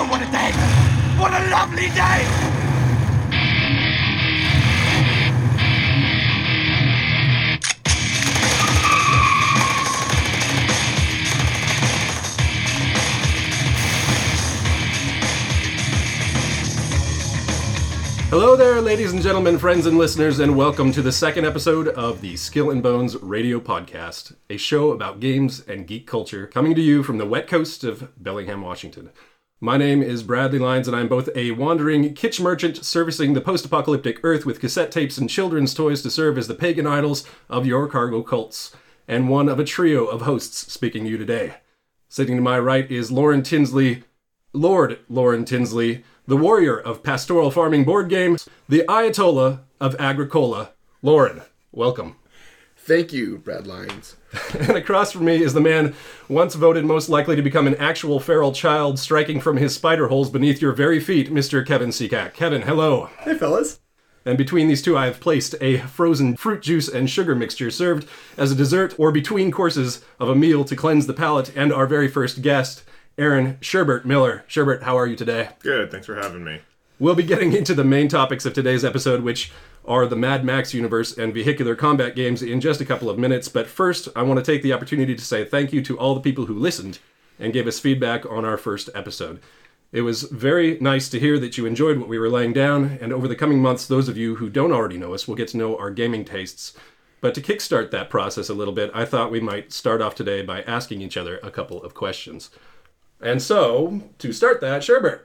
Oh, what a day! What a lovely day! Hello there, ladies and gentlemen, friends and listeners, and welcome to the second episode of the Skill and Bones Radio Podcast, a show about games and geek culture coming to you from the wet coast of Bellingham, Washington. My name is Bradley Lyons, and I'm both a wandering kitsch merchant servicing the post apocalyptic Earth with cassette tapes and children's toys to serve as the pagan idols of your cargo cults, and one of a trio of hosts speaking to you today. Sitting to my right is Lauren Tinsley, Lord Lauren Tinsley, the warrior of pastoral farming board games, the Ayatollah of Agricola. Lauren, welcome. Thank you, Brad Lyons. And across from me is the man once voted most likely to become an actual feral child striking from his spider holes beneath your very feet, Mr. Kevin Seacack. Kevin, hello. Hey, fellas. And between these two, I have placed a frozen fruit juice and sugar mixture served as a dessert or between courses of a meal to cleanse the palate, and our very first guest, Aaron Sherbert Miller. Sherbert, how are you today? Good, thanks for having me. We'll be getting into the main topics of today's episode, which are the Mad Max universe and vehicular combat games, in just a couple of minutes. But first, I want to take the opportunity to say thank you to all the people who listened and gave us feedback on our first episode. It was very nice to hear that you enjoyed what we were laying down, and over the coming months, those of you who don't already know us will get to know our gaming tastes. But to kickstart that process a little bit, I thought we might start off today by asking each other a couple of questions. And so, to start that, Sherbert,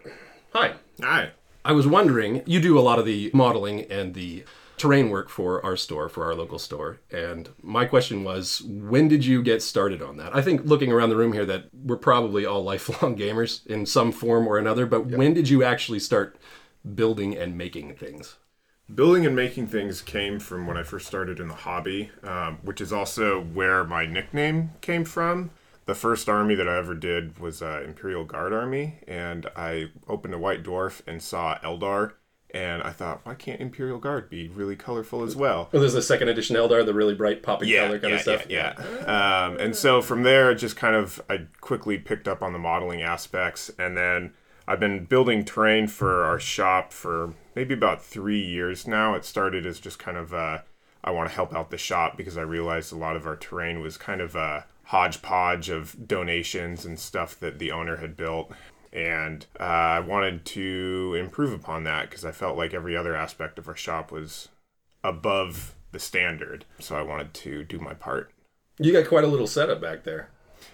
hi. Hi. I was wondering, you do a lot of the modeling and the terrain work for our store, for our local store. And my question was, when did you get started on that? I think looking around the room here that we're probably all lifelong gamers in some form or another, but when did you actually start building and making things? Building and making things came from when I first started in the hobby, um, which is also where my nickname came from. The first army that I ever did was uh, Imperial Guard Army, and I opened a White Dwarf and saw Eldar, and I thought, why can't Imperial Guard be really colorful as well? Well, there's the second edition Eldar, the really bright popping yeah, color kind yeah, of stuff. Yeah, yeah. Um, and so from there, it just kind of I quickly picked up on the modeling aspects, and then I've been building terrain for our shop for maybe about three years now. It started as just kind of uh, I want to help out the shop because I realized a lot of our terrain was kind of a hodgepodge of donations and stuff that the owner had built. And uh, I wanted to improve upon that because I felt like every other aspect of our shop was above the standard. So I wanted to do my part. You got quite a little setup back there.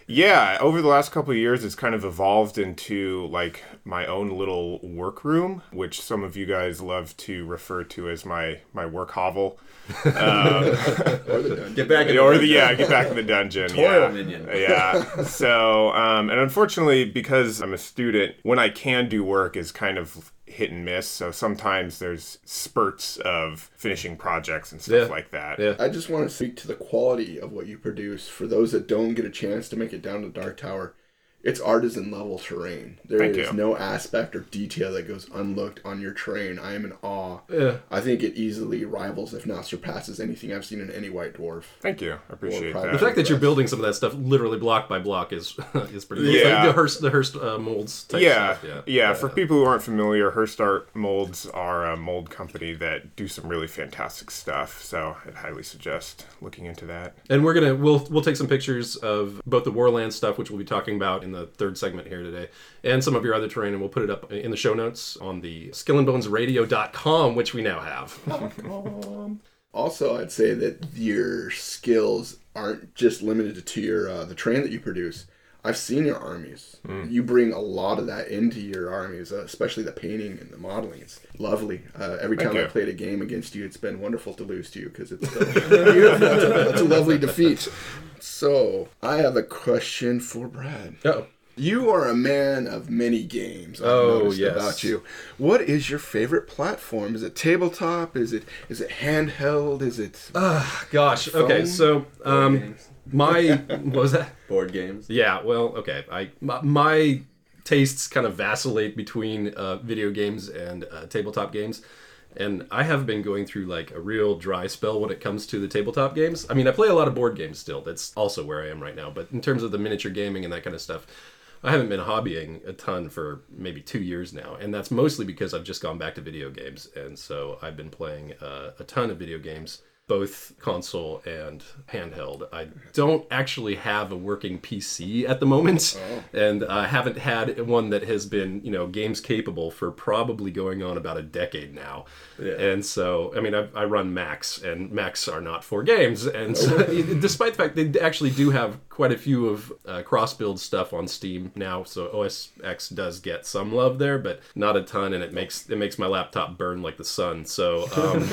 Yeah, over the last couple of years, it's kind of evolved into like my own little workroom, which some of you guys love to refer to as my my work hovel. Or the dungeon. Get back in or the yeah, get back in the dungeon. Toil yeah. minion. yeah. So, um, and unfortunately, because I'm a student, when I can do work is kind of hit and miss. So sometimes there's spurts of finishing projects and stuff Yeah. like that. Yeah. I just want to speak to the quality of what you produce. For those that don't get a chance to make it down to Dark Tower, it's artisan level terrain. There is Thank you. no aspect or detail that goes unlooked on your terrain. I am in awe. Yeah. I think it easily rivals, if not surpasses, anything I've seen in any White Dwarf. Thank you. I appreciate private- The that. fact that you're building some of that stuff literally block by block is is pretty cool. It's Yeah. like the Hirst the Hirst uh, molds type yeah, stuff. yeah, For people who aren't familiar, Hirst Art Molds are a mold company that do some really fantastic stuff. So I'd highly suggest looking into that. And we're gonna we'll we'll take some pictures of both the Warland stuff, which we'll be talking about in the third segment here today, and some of your other terrain, and we'll put it up in the show notes on the skillandbonesradio.com, which we now have. Also, I'd say that your skills aren't just limited to your uh, the terrain that you produce. I've seen your armies. You bring a lot of that into your armies, uh, especially the painting and the modeling. It's lovely. Uh, every time I played a game against you, it's been wonderful to lose to you because it's so beautiful. It's a, it's a lovely defeat. So, I have a question for Brad. Oh, You are a man of many games. I've Oh, noticed yes. about you. What is your favorite platform? Is it tabletop? Is it is it handheld? Is it Ah, gosh. Okay, so um, games. My what was that? Board games. Yeah, well, okay. I my, my tastes kind of vacillate between uh, video games and uh, tabletop games, and I have been going through like a real dry spell when it comes to the tabletop games. I mean, I play a lot of board games still. That's also where I am right now. But in terms of the miniature gaming and that kind of stuff, I haven't been hobbying a ton for maybe two years now, and that's mostly because I've just gone back to video games, and so I've been playing uh, a ton of video games, both console and handheld. I don't actually have a working PC at the moment, oh. and I haven't had one that has been, you know, games capable for probably going on about a decade now. And so, I mean, I, I run Macs, and Macs are not for games. And oh. so, despite the fact they actually do have quite a few of uh, cross build stuff on Steam now, so OS X does get some love there, but not a ton, and it makes it makes my laptop burn like the sun. So, um,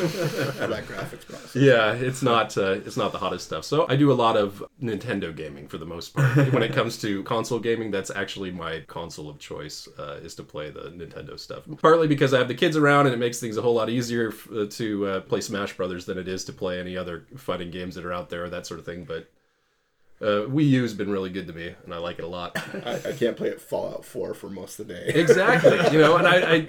that graphics process. yeah, it's not uh, it's not the hottest stuff. So I do a lot of Nintendo gaming for the most part. when it comes to console gaming, that's actually my console of choice uh, is to play the Nintendo stuff. Partly because I have the kids around and it makes things a whole lot easier f- uh, to uh, play Smash Brothers than it is to play any other fighting games that are out there, that sort of thing. But uh, Wii U's been really good to me, and I like it a lot. I, I can't play it Fallout 4 for most of the day. exactly you know and I, I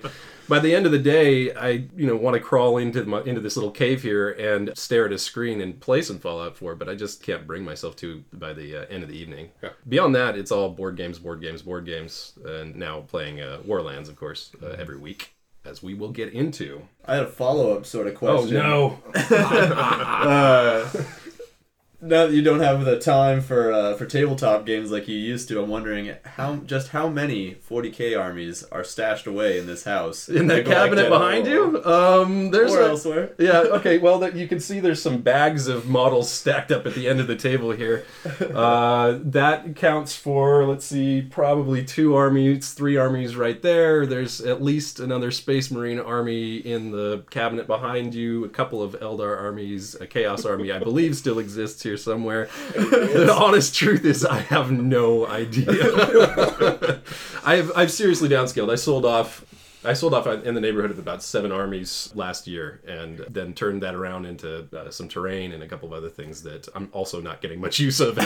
by the end of the day i you know want to crawl into my, into this little cave here and stare at a screen and play some fallout 4 but i just can't bring myself to by the uh, end of the evening Yeah. beyond that it's all board games board games board games and now playing uh, warlands of course uh, every week as we will get into I had a follow up sort of question. oh no Uh, now that you don't have the time for uh, for tabletop games like you used to, I'm wondering how just how many 40k armies are stashed away in this house? In that cabinet behind you? Um there's or a- elsewhere. yeah okay well that you can see there's some bags of models stacked up at the end of the table here. Uh, that counts for let's see probably two armies three armies right there. There's at least another space marine army in the cabinet behind you. A couple of eldar armies a chaos army i believe still exists here somewhere. The honest truth is i have no idea. I've i've seriously downscaled. I sold off I sold off in the neighborhood of about seven armies last year, and then turned that around into uh, some terrain and a couple of other things that I'm also not getting much use of.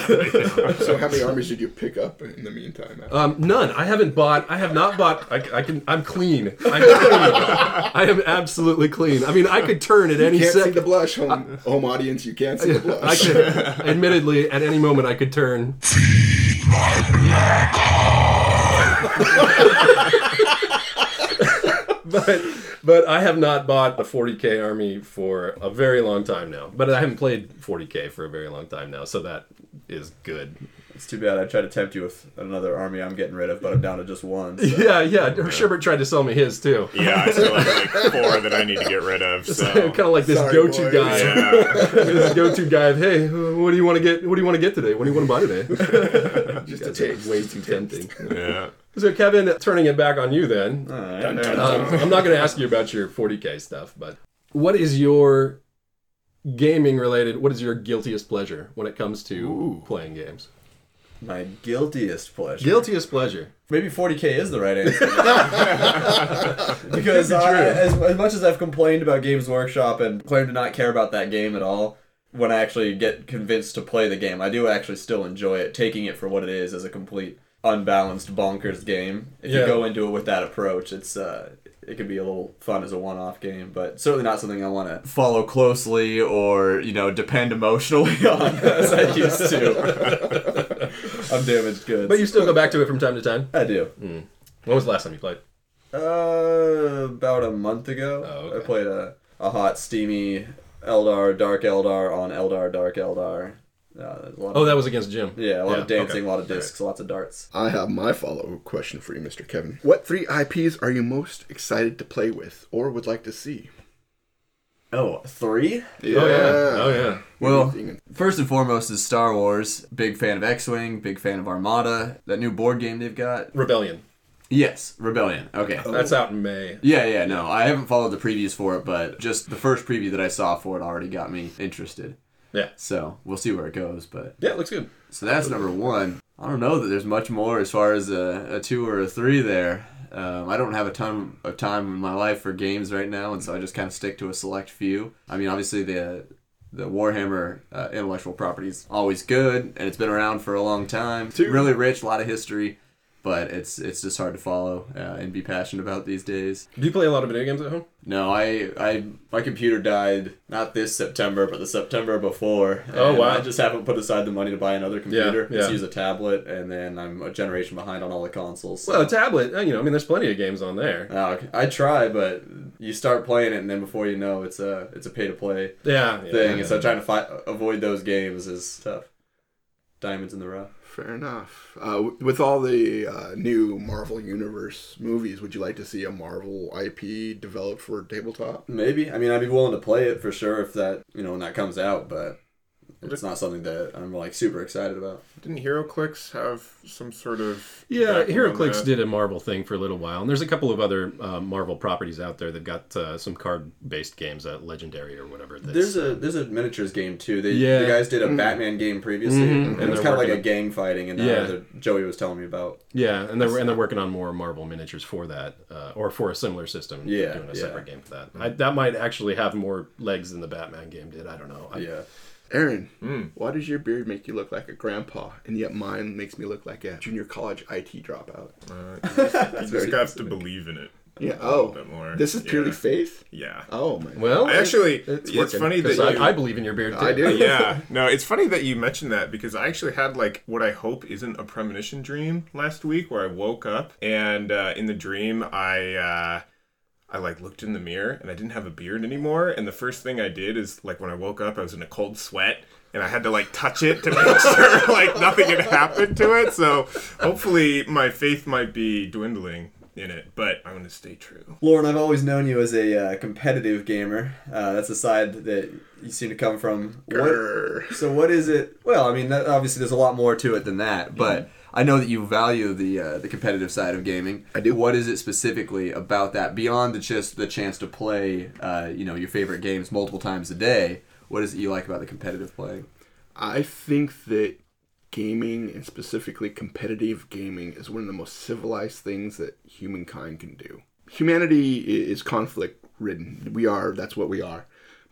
so how many armies did you pick up in the meantime? um, none. I haven't bought. I have not bought. I, I can. I'm clean. I'm clean. I am absolutely clean. I mean, I could turn at any you can't see the blush, home, home audience. You can't see the blush. I could, admittedly, at any moment, I could turn. but but I have not bought a 40k army for a very long time now. But I haven't played 40k for a very long time now, so that is good. It's too bad. I tried to tempt you with another army I'm getting rid of, but I'm down to just one. so. Yeah, yeah. Sherbert tried to sell me his too. Yeah, I still have like four that I need to get rid of. So kind of like this Sorry, go-to boys. guy. yeah, this go-to guy. Of, hey, what do you want to get? What do you want to get today? What do you want to buy today? Just a That's taste. way too tempting. yeah. So Kevin, turning it back on you then. All right. Dun, dun, Um, I'm not going to ask you about your 40k stuff, but what is your gaming related? What is your guiltiest pleasure when it comes to playing games? My guiltiest pleasure. Guiltiest pleasure. Maybe 40k is the right answer. because I, as, as much as I've complained about Games Workshop and claimed to not care about that game at all, when I actually get convinced to play the game, I do actually still enjoy it, taking it for what it is as a complete unbalanced bonkers game. If Yeah. you go into it with that approach, it's uh, it can be a little fun as a one-off game, but certainly not something I want to follow closely or you know depend emotionally on as I used to. I'm damaged goods. But you still go back to it from time to time. I do. When was the last time you played? Uh, about a month ago, Oh, okay. I played a, a hot, steamy Eldar, Dark Eldar on Eldar, Dark Eldar. Uh, there's a lot Oh, of, that was against Jim. yeah, a lot of okay. dancing, a lot of All discs, lots of darts. I have my follow-up question for you, Mr. Kevin. What three IPs are you most excited to play with, or would like to see? Oh, three? right. Oh yeah. Oh yeah. Well, first and foremost is Star Wars. Big fan of X-wing. Big fan of Armada. That new board game they've got. Rebellion. Yes, Rebellion. Okay. That's out in May. Yeah, yeah, no, I haven't followed the previews for it, but just the first preview that I saw for it already got me interested. Yeah. So we'll see where it goes, but Yeah, it looks good. So that's number one. I don't know that there's much more as far as a, a two or a three there. Um, I don't have a ton of time in my life for games right now, and so I just kind of stick to a select few. I mean, obviously the the Warhammer uh, intellectual property is always good, and it's been around for a long time. Two. Really rich, a lot of history. But it's it's just hard to follow uh, and be passionate about these days. Do you play a lot of video games at home? No, I, I my computer died not this September, but the September before. Oh, wow. I just haven't put aside the money to buy another computer. yeah. Just use a tablet, and then I'm a generation behind on all the consoles. so- Well, a tablet, uh, you know, I mean, there's plenty of games on there. Uh, I try, but you start playing it, and then before you know, it's a it's a pay to play Yeah, yeah, thing. yeah. And so trying to fi- avoid those games is tough. Diamonds in the rough. Fair enough. Uh, with all the uh, new Marvel Universe movies, would you like to see a Marvel IP developed for tabletop? Maybe. I mean, I'd be willing to play it for sure if that you know when that comes out, but it's not something that I'm like super excited about. Didn't HeroClix have some sort of Yeah, background on HeroClix did a Marvel thing for a little while, and there's a couple of other uh, Marvel properties out there that got uh, some card-based games, uh, Legendary or whatever. That's, There's a there's a miniatures game too. They Yeah. the guys did a Batman game previously, Mhm. and, And it was kind of like working a gang fighting, and uh, Yeah. that Joey was telling me about. yeah, and they're and they're working on more Marvel miniatures for that, uh, or for a similar system. Yeah, doing a yeah. separate game for that. I, that might actually have more legs than the Batman game did. I don't know. I, Yeah, Aaron, Hmm. why does your beard make you look like a grandpa, and yet mine makes me look like a junior college IT dropout? Uh, you just, you just got to believe in it. Yeah. a Oh, bit more. this is purely Yeah. faith. Yeah. Oh my. Well, I actually, it's, it's, working, funny 'cause that you, I, I believe in your beard. Too. I do. yeah, no, it's funny that you mentioned that because I actually had like what I hope isn't a premonition dream last week where I woke up and uh, in the dream I uh, I like looked in the mirror and I didn't have a beard anymore and the first thing I did is like when I woke up I was in a cold sweat and I had to like touch it to make sure like nothing had happened to it. So hopefully my faith might be dwindling in it, but I'm gonna stay true. Lauren, I've always known you as a uh, competitive gamer. Uh, that's a side that you seem to come from. What, so what is it? Well, I mean, that, obviously there's a lot more to it than that, but. I know that you value the uh, the competitive side of gaming. I do. What is it specifically about that beyond the just the chance to play, uh, you know, your favorite games multiple times a day? What is it you like about the competitive playing? I think that gaming and specifically competitive gaming is one of the most civilized things that humankind can do. Humanity is conflict ridden. We are, that's what we are.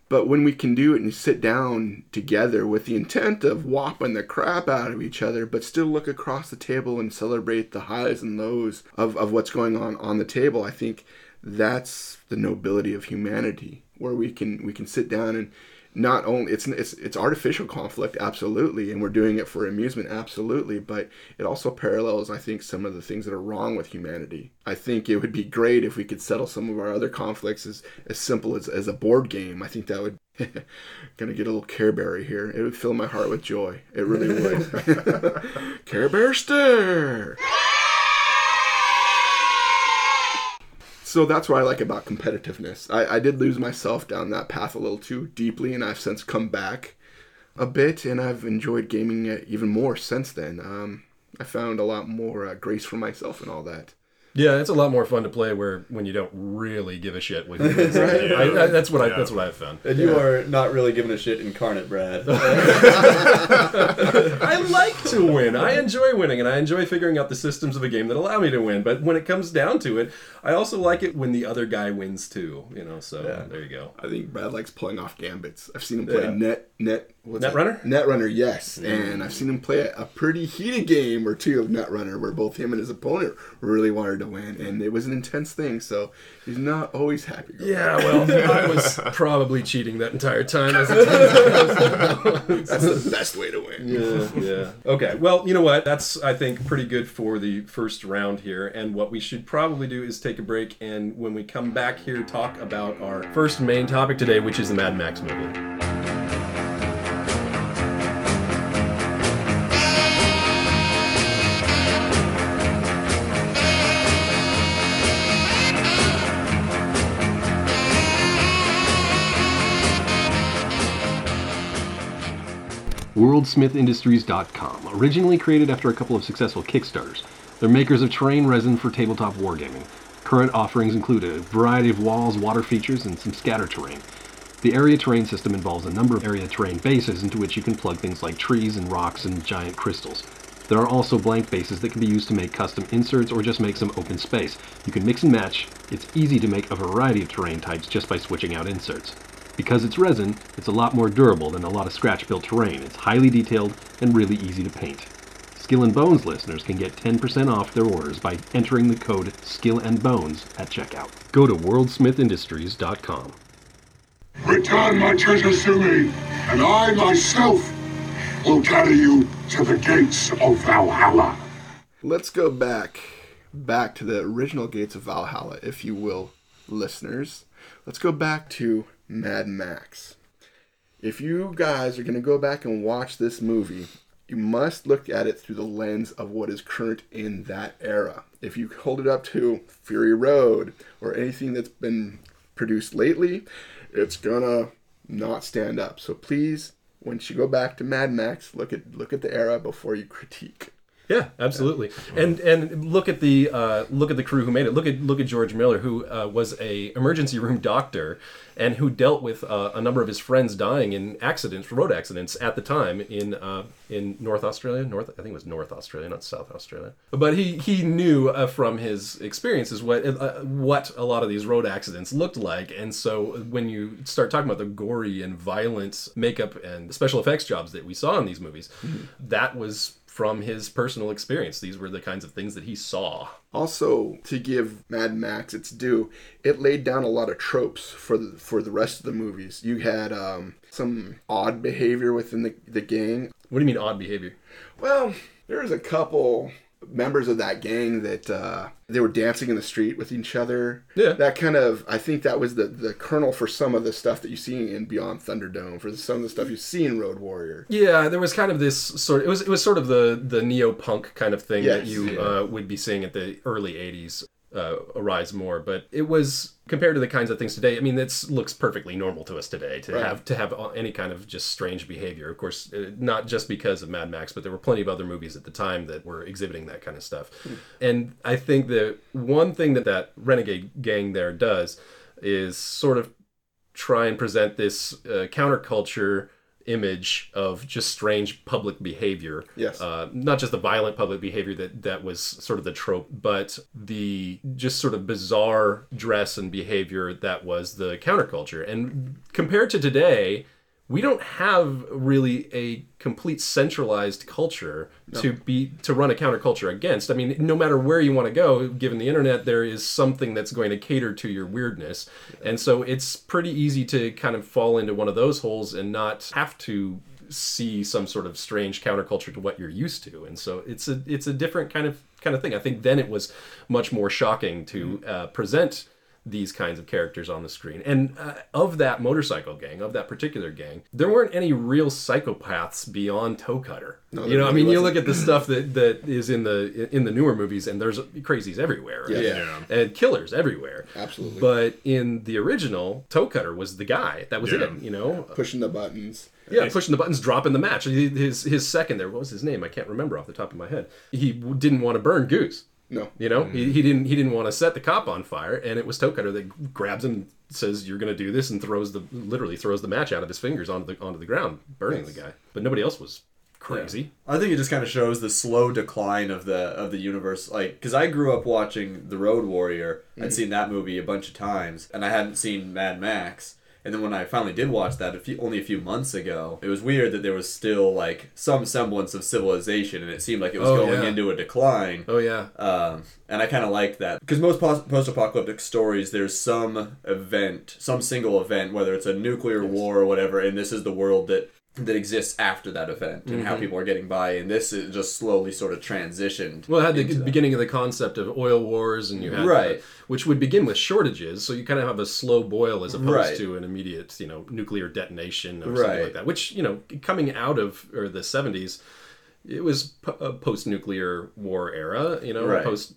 But when we can do it and sit down together with the intent of whopping the crap out of each other, but still look across the table and celebrate the highs and lows of, of what's going on on the table, I think that's the nobility of humanity, where we can we can sit down and not only it's it's it's artificial conflict absolutely and we're doing it for amusement absolutely but it also parallels i think some of the things that are wrong with humanity. I think it would be great if we could settle some of our other conflicts as as simple as, as a board game. I think that would gonna get a little care berry here. It would fill my heart with joy. It really would. Care bear stir So that's what I like about competitiveness. I, I did lose myself down that path a little too deeply, and I've since come back a bit, and I've enjoyed gaming even more since then. Um, I found a lot more uh, grace for myself and all that. Yeah, it's a lot more fun to play where when you don't really give a shit with your I, I, that's what I that's what I've found. And you are not really giving a shit incarnate, Brad. I like to win. I enjoy winning, and I enjoy figuring out the systems of a game that allow me to win. But when it comes down to it, I also like it when the other guy wins too. You know, so there you go. I think Brad likes pulling off gambits. I've seen him play Yeah. net net what's Netrunner? that? Netrunner, yes. Mm. And I've seen him play a pretty heated game or two of Netrunner where both him and his opponent really wanted to win, and it was an intense thing. So he's not always happy. Yeah, well, I was probably cheating that entire time. As a That's the best way to win. yeah, yeah. Okay, well, you know what? That's, I think, pretty good for the first round here. And what we should probably do is take a break. And when we come back here, talk about our first main topic today, which is the Mad Max movie. WorldSmithIndustries.com, originally created after a couple of successful Kickstarters. They're makers of terrain resin for tabletop wargaming. Current offerings include a variety of walls, water features, and some scatter terrain. The area terrain system involves a number of area terrain bases into which you can plug things like trees and rocks and giant crystals. There are also blank bases that can be used to make custom inserts or just make some open space. You can mix and match. It's easy to make a variety of terrain types just by switching out inserts. Because it's resin, it's a lot more durable than a lot of scratch-built terrain. It's highly detailed and really easy to paint. Skill and Bones listeners can get 10% off their orders by entering the code Skill and Bones at checkout. Go to worldsmithindustries.com. Return my treasures to me, and I myself will carry you to the gates of Valhalla. Let's go back, back to the original gates of Valhalla, if you will, listeners. Let's go back to Mad Max. If you guys are going to go back and watch this movie, you must look at it through the lens of what is current in that era. If you hold it up to Fury Road or anything that's been produced lately, it's gonna not stand up. So please, once you go back to Mad Max, look at look at the era before you critique. Yeah, absolutely. And and look at the uh, look at the crew who made it. Look at look at George Miller, who uh, was a emergency room doctor, and who dealt with uh, a number of his friends dying in accidents, road accidents at the time in uh, in North Australia. North, I think it was North Australia, not South Australia. But he he knew uh, from his experiences what uh, what a lot of these road accidents looked like, and so when you start talking about the gory and violent makeup and special effects jobs that we saw in these movies, that was from his personal experience. These were the kinds of things that he saw. Also, to give Mad Max its due, it laid down a lot of tropes for the for the rest of the movies. You had um, some odd behavior within the, the gang. What do you mean odd behavior? Well, there's a couple members of that gang that uh, they were dancing in the street with each other. Yeah. That kind of, I think that was the, the kernel for some of the stuff that you see in Beyond Thunderdome, for some of the stuff you see in Road Warrior. Yeah, there was kind of this sort. of, It was it was sort of the the neo punk kind of thing that Yes. you uh, would be seeing at the early '80s uh, arise more. But it was compared to the kinds of things today. I mean, this looks perfectly normal to us today to Right. have to have any kind of just strange behavior. Of course, uh, not just because of Mad Max, but there were plenty of other movies at the time that were exhibiting that kind of stuff. And I think that one thing that that renegade gang there does is sort of try and present this uh, counterculture image of just strange public behavior. Yes. Uh, not just the violent public behavior that that was sort of the trope, but the just sort of bizarre dress and behavior that was the counterculture. And compared to today, we don't have really a complete centralized culture to be to run a counterculture against. I mean, no matter where you want to go, given the internet, there is something that's going to cater to your weirdness, and so it's pretty easy to kind of fall into one of those holes and not have to see some sort of strange counterculture to what you're used to. And so it's a it's a different kind of kind of thing. I think then it was much more shocking to uh, present these kinds of characters on the screen. And uh, of that motorcycle gang, of that particular gang, there weren't any real psychopaths beyond Toe Cutter. you there know, I mean, you wasn't. look at the stuff that that is in the in the newer movies, and there's crazies everywhere, right? Yeah. and killers everywhere. Absolutely. But in the original, Toe Cutter was the guy. That was Yeah. it. You know, Pushing the buttons. yeah, pushing the buttons, dropping the match. His his second there, what was his name? I can't remember off the top of my head. He didn't want to burn Goose. No. You know, he, mm-hmm. he didn't he didn't want to set the cop on fire, and it was Toe Cutter that grabs him, says you're going to do this, and throws the literally throws the match out of his fingers onto the onto the ground, burning the guy. But nobody else was crazy. I think it just kind of shows the slow decline of the of the universe. Like, because I grew up watching The Road Warrior. I'd mm-hmm. seen that movie a bunch of times, and I hadn't seen Mad Max. And then when I finally did watch that, a few, only a few months ago, it was weird that there was still like some semblance of civilization, and it seemed like it was Oh, going yeah. into a decline. Oh yeah, Um, and I kind of liked that because most post-apocalyptic stories, there's some event, some single event, whether it's a nuclear war or whatever, and this is the world that that exists after that event and Mm-hmm. how people are getting by. And this is just slowly sort of transitioned. Well, it had the into beginning of the concept of oil wars, and you had Right. the- which would begin with shortages. So you kind of have a slow boil as opposed Right. to an immediate, you know, nuclear detonation or something like that. Which you know, coming out of or the seventies, it was p- a post-nuclear war era. You know, Right. post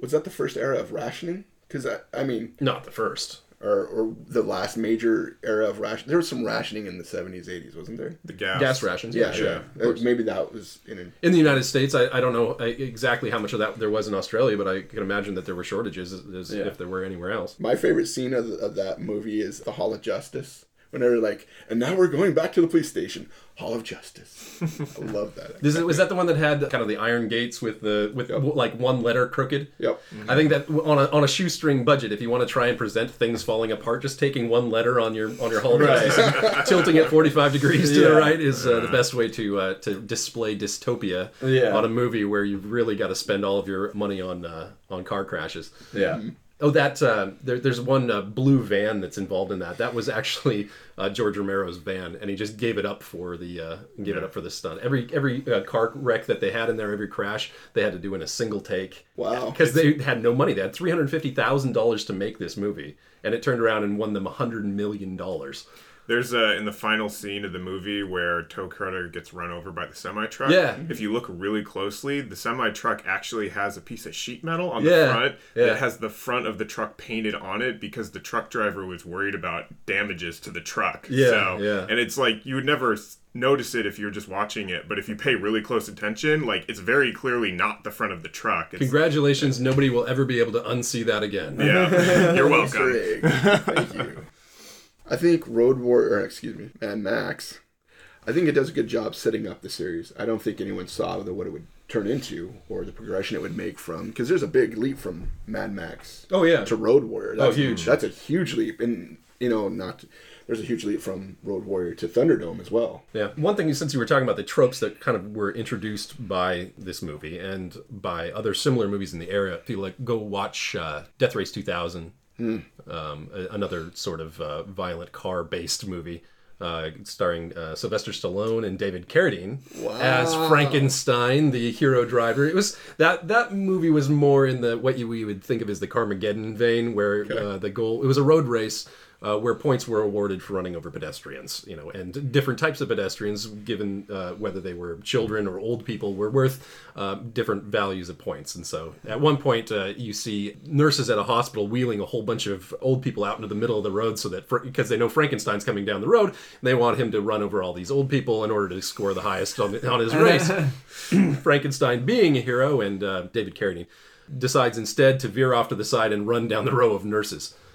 Was that the first era of rationing? Because I, I mean, not the first. Or, or the last major era of ration. There was some rationing in the seventies, eighties, wasn't there? The gas. Gas rations. Yeah, sure. yeah. of course. Uh, Maybe that was in. An, In the United States, I, I don't know exactly how much of that there was in Australia, but I can imagine that there were shortages as, as Yeah. if there were anywhere else. my favorite scene of, of that movie is the Hall of Justice, Whenever like, and now we're going back to the police station, Hall of Justice. I love that. Is it, was that the one that had kind of the iron gates with the with Yep. like one letter crooked? Yep. I think that on a on a shoestring budget, if you want to try and present things falling apart, just taking one letter on your on your Hall of Justice and tilting it forty five degrees to the right is uh, the best way to uh, to display dystopia Yeah. on a movie where you've really got to spend all of your money on uh, on car crashes. Yeah. Oh, that uh, there, there's one uh, blue van that's involved in that. That was actually uh, George Romero's van, and he just gave it up for the uh, gave it up for the stunt. Every every uh, car wreck that they had in there, every crash, they had to do in a single take. Wow. Because they had no money. They had three hundred fifty thousand dollars to make this movie, and it turned around and won them hundred million dollars. There's a in the final scene of the movie where Toe Cutter gets run over by the semi truck. Yeah. Mm-hmm. If you look really closely, the semi truck actually has a piece of sheet metal on Yeah, the front yeah. that has the front of the truck painted on it because the truck driver was worried about damages to the truck. Yeah, So, yeah. And it's like you would never notice it if you were just watching it, but if you pay really close attention, like it's very clearly not the front of the truck. It's, Congratulations! Nobody will ever be able to unsee that again. yeah. You're welcome. Thank you. I think Road Warrior, or excuse me, Mad Max. I think it does a good job setting up the series. I don't think anyone saw the, what it would turn into or the progression it would make from because there's a big leap from Mad Max Oh yeah. to Road Warrior. That's huge. That's a huge leap, and you know, not there's a huge leap from Road Warrior to Thunderdome as well. Yeah. One thing, since you were talking about the tropes that kind of were introduced by this movie and by other similar movies in the area, if you like, go watch uh, Death Race 2000, um, another sort of uh, violent car-based movie. Uh, starring uh, Sylvester Stallone and David Carradine as Frankenstein, the hero driver. It was that that movie was more in the what you we would think of as the Carmageddon vein, where uh, the goal it was a road race uh, where points were awarded for running over pedestrians, you know, and different types of pedestrians, given uh, whether they were children or old people, were worth uh, different values of points. And so, at one point, uh, you see nurses at a hospital wheeling a whole bunch of old people out into the middle of the road, so that because they know Frankenstein's coming down the road, they want him to run over all these old people in order to score the highest on, on his race. Frankenstein being a hero, and uh, David Carradine decides instead to veer off to the side and run down the row of nurses.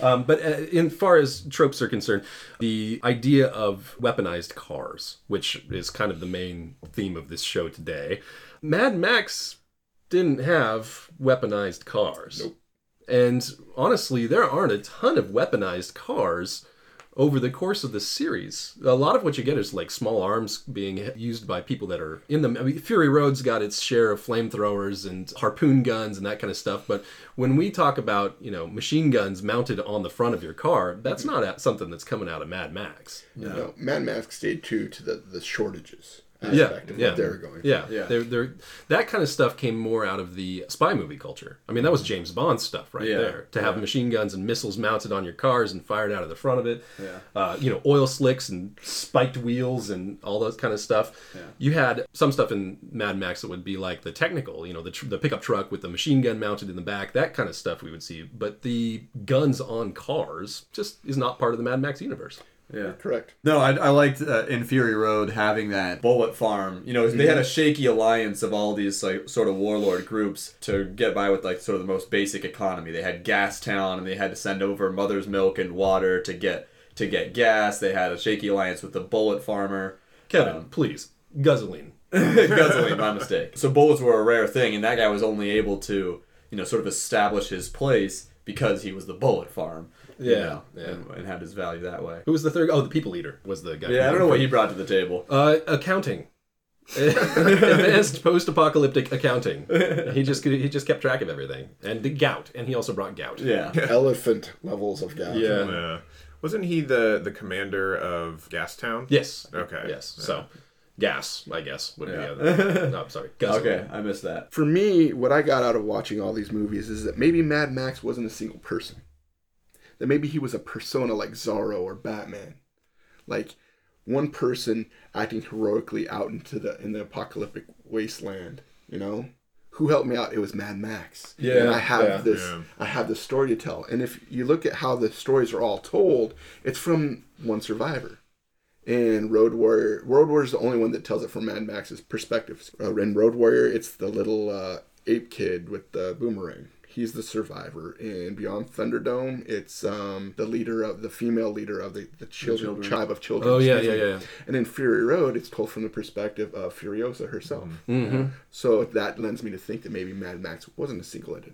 Um, but uh, in far as tropes are concerned, the idea of weaponized cars, which is kind of the main theme of this show today, Mad Max didn't have weaponized cars. Nope. And honestly, there aren't a ton of weaponized cars over the course of the series. A lot of what you get is like small arms being used by people that are in them. I mean, Fury Road's got its share of flamethrowers and harpoon guns and that kind of stuff. But when we talk about, you know, machine guns mounted on the front of your car, that's not something that's coming out of Mad Max. You know, Mad Max stayed true to the, the shortages Yeah, aspect of yeah. what they were going for. Yeah, Yeah. They're, they're, that kind of stuff came more out of the spy movie culture. I mean, that was James Bond stuff right Yeah, there. To have machine guns and missiles mounted on your cars and fired out of the front of it. Yeah. Uh, you know, oil slicks and spiked wheels and all that kind of stuff. Yeah. You had some stuff in Mad Max that would be like the technical, you know, the, tr- the pickup truck with the machine gun mounted in the back, that kind of stuff we would see. But the guns on cars just is not part of the Mad Max universe. Yeah. Correct. No, I, I liked uh, in Fury Road having that bullet farm. You know, they had a shaky alliance of all these like sort of warlord groups to get by with like sort of the most basic economy. They had Gas Town, and they had to send over mother's milk and water to get to get gas. They had a shaky alliance with the bullet farmer. Kevin, please, guzzolene. Guzzolene, my mistake. So bullets were a rare thing, and that guy was only able to, you know, sort of establish his place because he was the bullet farm. You Yeah, know, yeah. And, and had his value that way. Who was the third? Oh, the people eater was the guy. Yeah, I don't know what he brought to the table. Uh, accounting. Advanced post-apocalyptic accounting. He just he just kept track of everything, and the gout, and he also brought gout. Yeah. Elephant levels of gout. Yeah. Yeah. Wasn't he the the commander of Gastown? Yes. Okay. Yes. So, gas, I guess, would Yeah. be the other. No, I'm sorry. Guzzolene. Okay, I missed that. For me, what I got out of watching all these movies is that maybe Mad Max wasn't a single person. That maybe he was a persona like Zorro or Batman. Like one person acting heroically out into the in the apocalyptic wasteland, you know? Who helped me out? It was Mad Max. Yeah, And I have yeah. this Yeah. I have this story to tell. And if you look at how the stories are all told, it's from one survivor. And Road Warrior, Road Warrior is the only one that tells it from Mad Max's perspective. Uh, in Road Warrior, it's the little uh, ape kid with the boomerang. He's the survivor. In Beyond Thunderdome, it's um, the leader of the female leader of the, the children, children. tribe of children. Oh, yeah, excuse yeah, yeah. And in Fury Road, it's told from the perspective of Furiosa herself. Mm-hmm. So that lends me to think that maybe Mad Max wasn't a single-ended.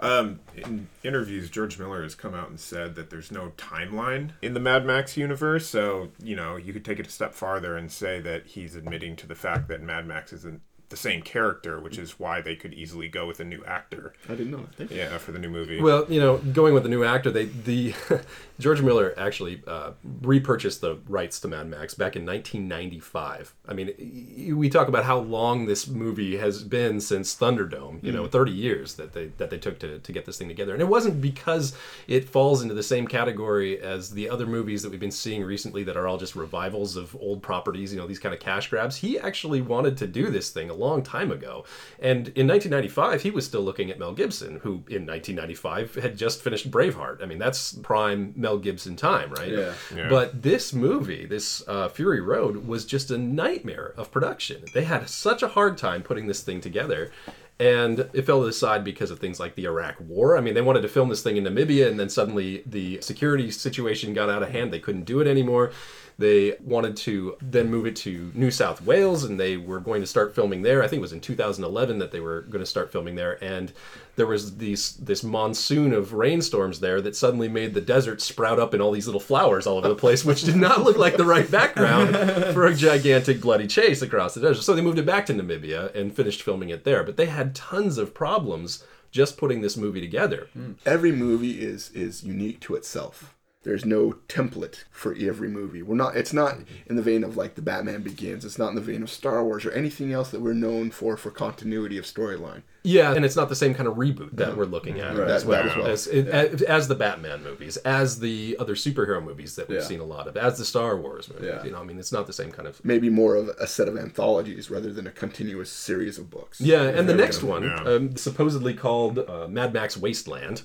Um, in interviews, George Miller has come out and said that there's no timeline in the Mad Max universe. So, you know, you could take it a step farther and say that he's admitting to the fact that Mad Max isn't the same character, which is why they could easily go with a new actor. I didn't know that. Thank you. Yeah, for the new movie. Well, you know, going with the new actor, they the George Miller actually uh, repurchased the rights to Mad Max back in 1995. I mean, we talk about how long this movie has been since Thunderdome. You know, 30 years that they that they took to to get this thing together, and it wasn't because it falls into the same category as the other movies that we've been seeing recently that are all just revivals of old properties. You know, these kind of cash grabs. He actually wanted to do this thing a long time ago, and in 1995 he was still looking at Mel Gibson, who in 1995 had just finished Braveheart. I mean, that's prime Mel Gibson time, right? Yeah. Yeah. But this movie, this uh, Fury Road, was just a nightmare of production. They had such a hard time putting this thing together. And it fell to the side because of things like the Iraq War. I mean, they wanted to film this thing in Namibia, and then suddenly the security situation got out of hand. They couldn't do it anymore. They wanted to then move it to New South Wales, and they were going to start filming there. I think it was in 2011 that they were going to start filming there. And there was these this monsoon of rainstorms there that suddenly made the desert sprout up in all these little flowers all over the place, which did not look like the right background for a gigantic bloody chase across the desert. So they moved it back to Namibia and finished filming it there. But they had tons of problems just putting this movie together. Hmm. every movie is is unique to itself. There's no template for every movie. We're not. It's not in the vein of like the Batman Begins. It's not in the vein of Star Wars or anything else that we're known for for continuity of storyline. Yeah, and it's not the same kind of reboot that we're looking at Right. as That- well, that as well. As, as, as the Batman movies, as the other superhero movies that we've Yeah. seen a lot of, as the Star Wars movies. Yeah. You know, I mean, it's not the same kind of. Maybe more of a set of anthologies rather than a continuous series of books. Yeah, and the next one, Yeah. um, supposedly called uh, Mad Max Wasteland,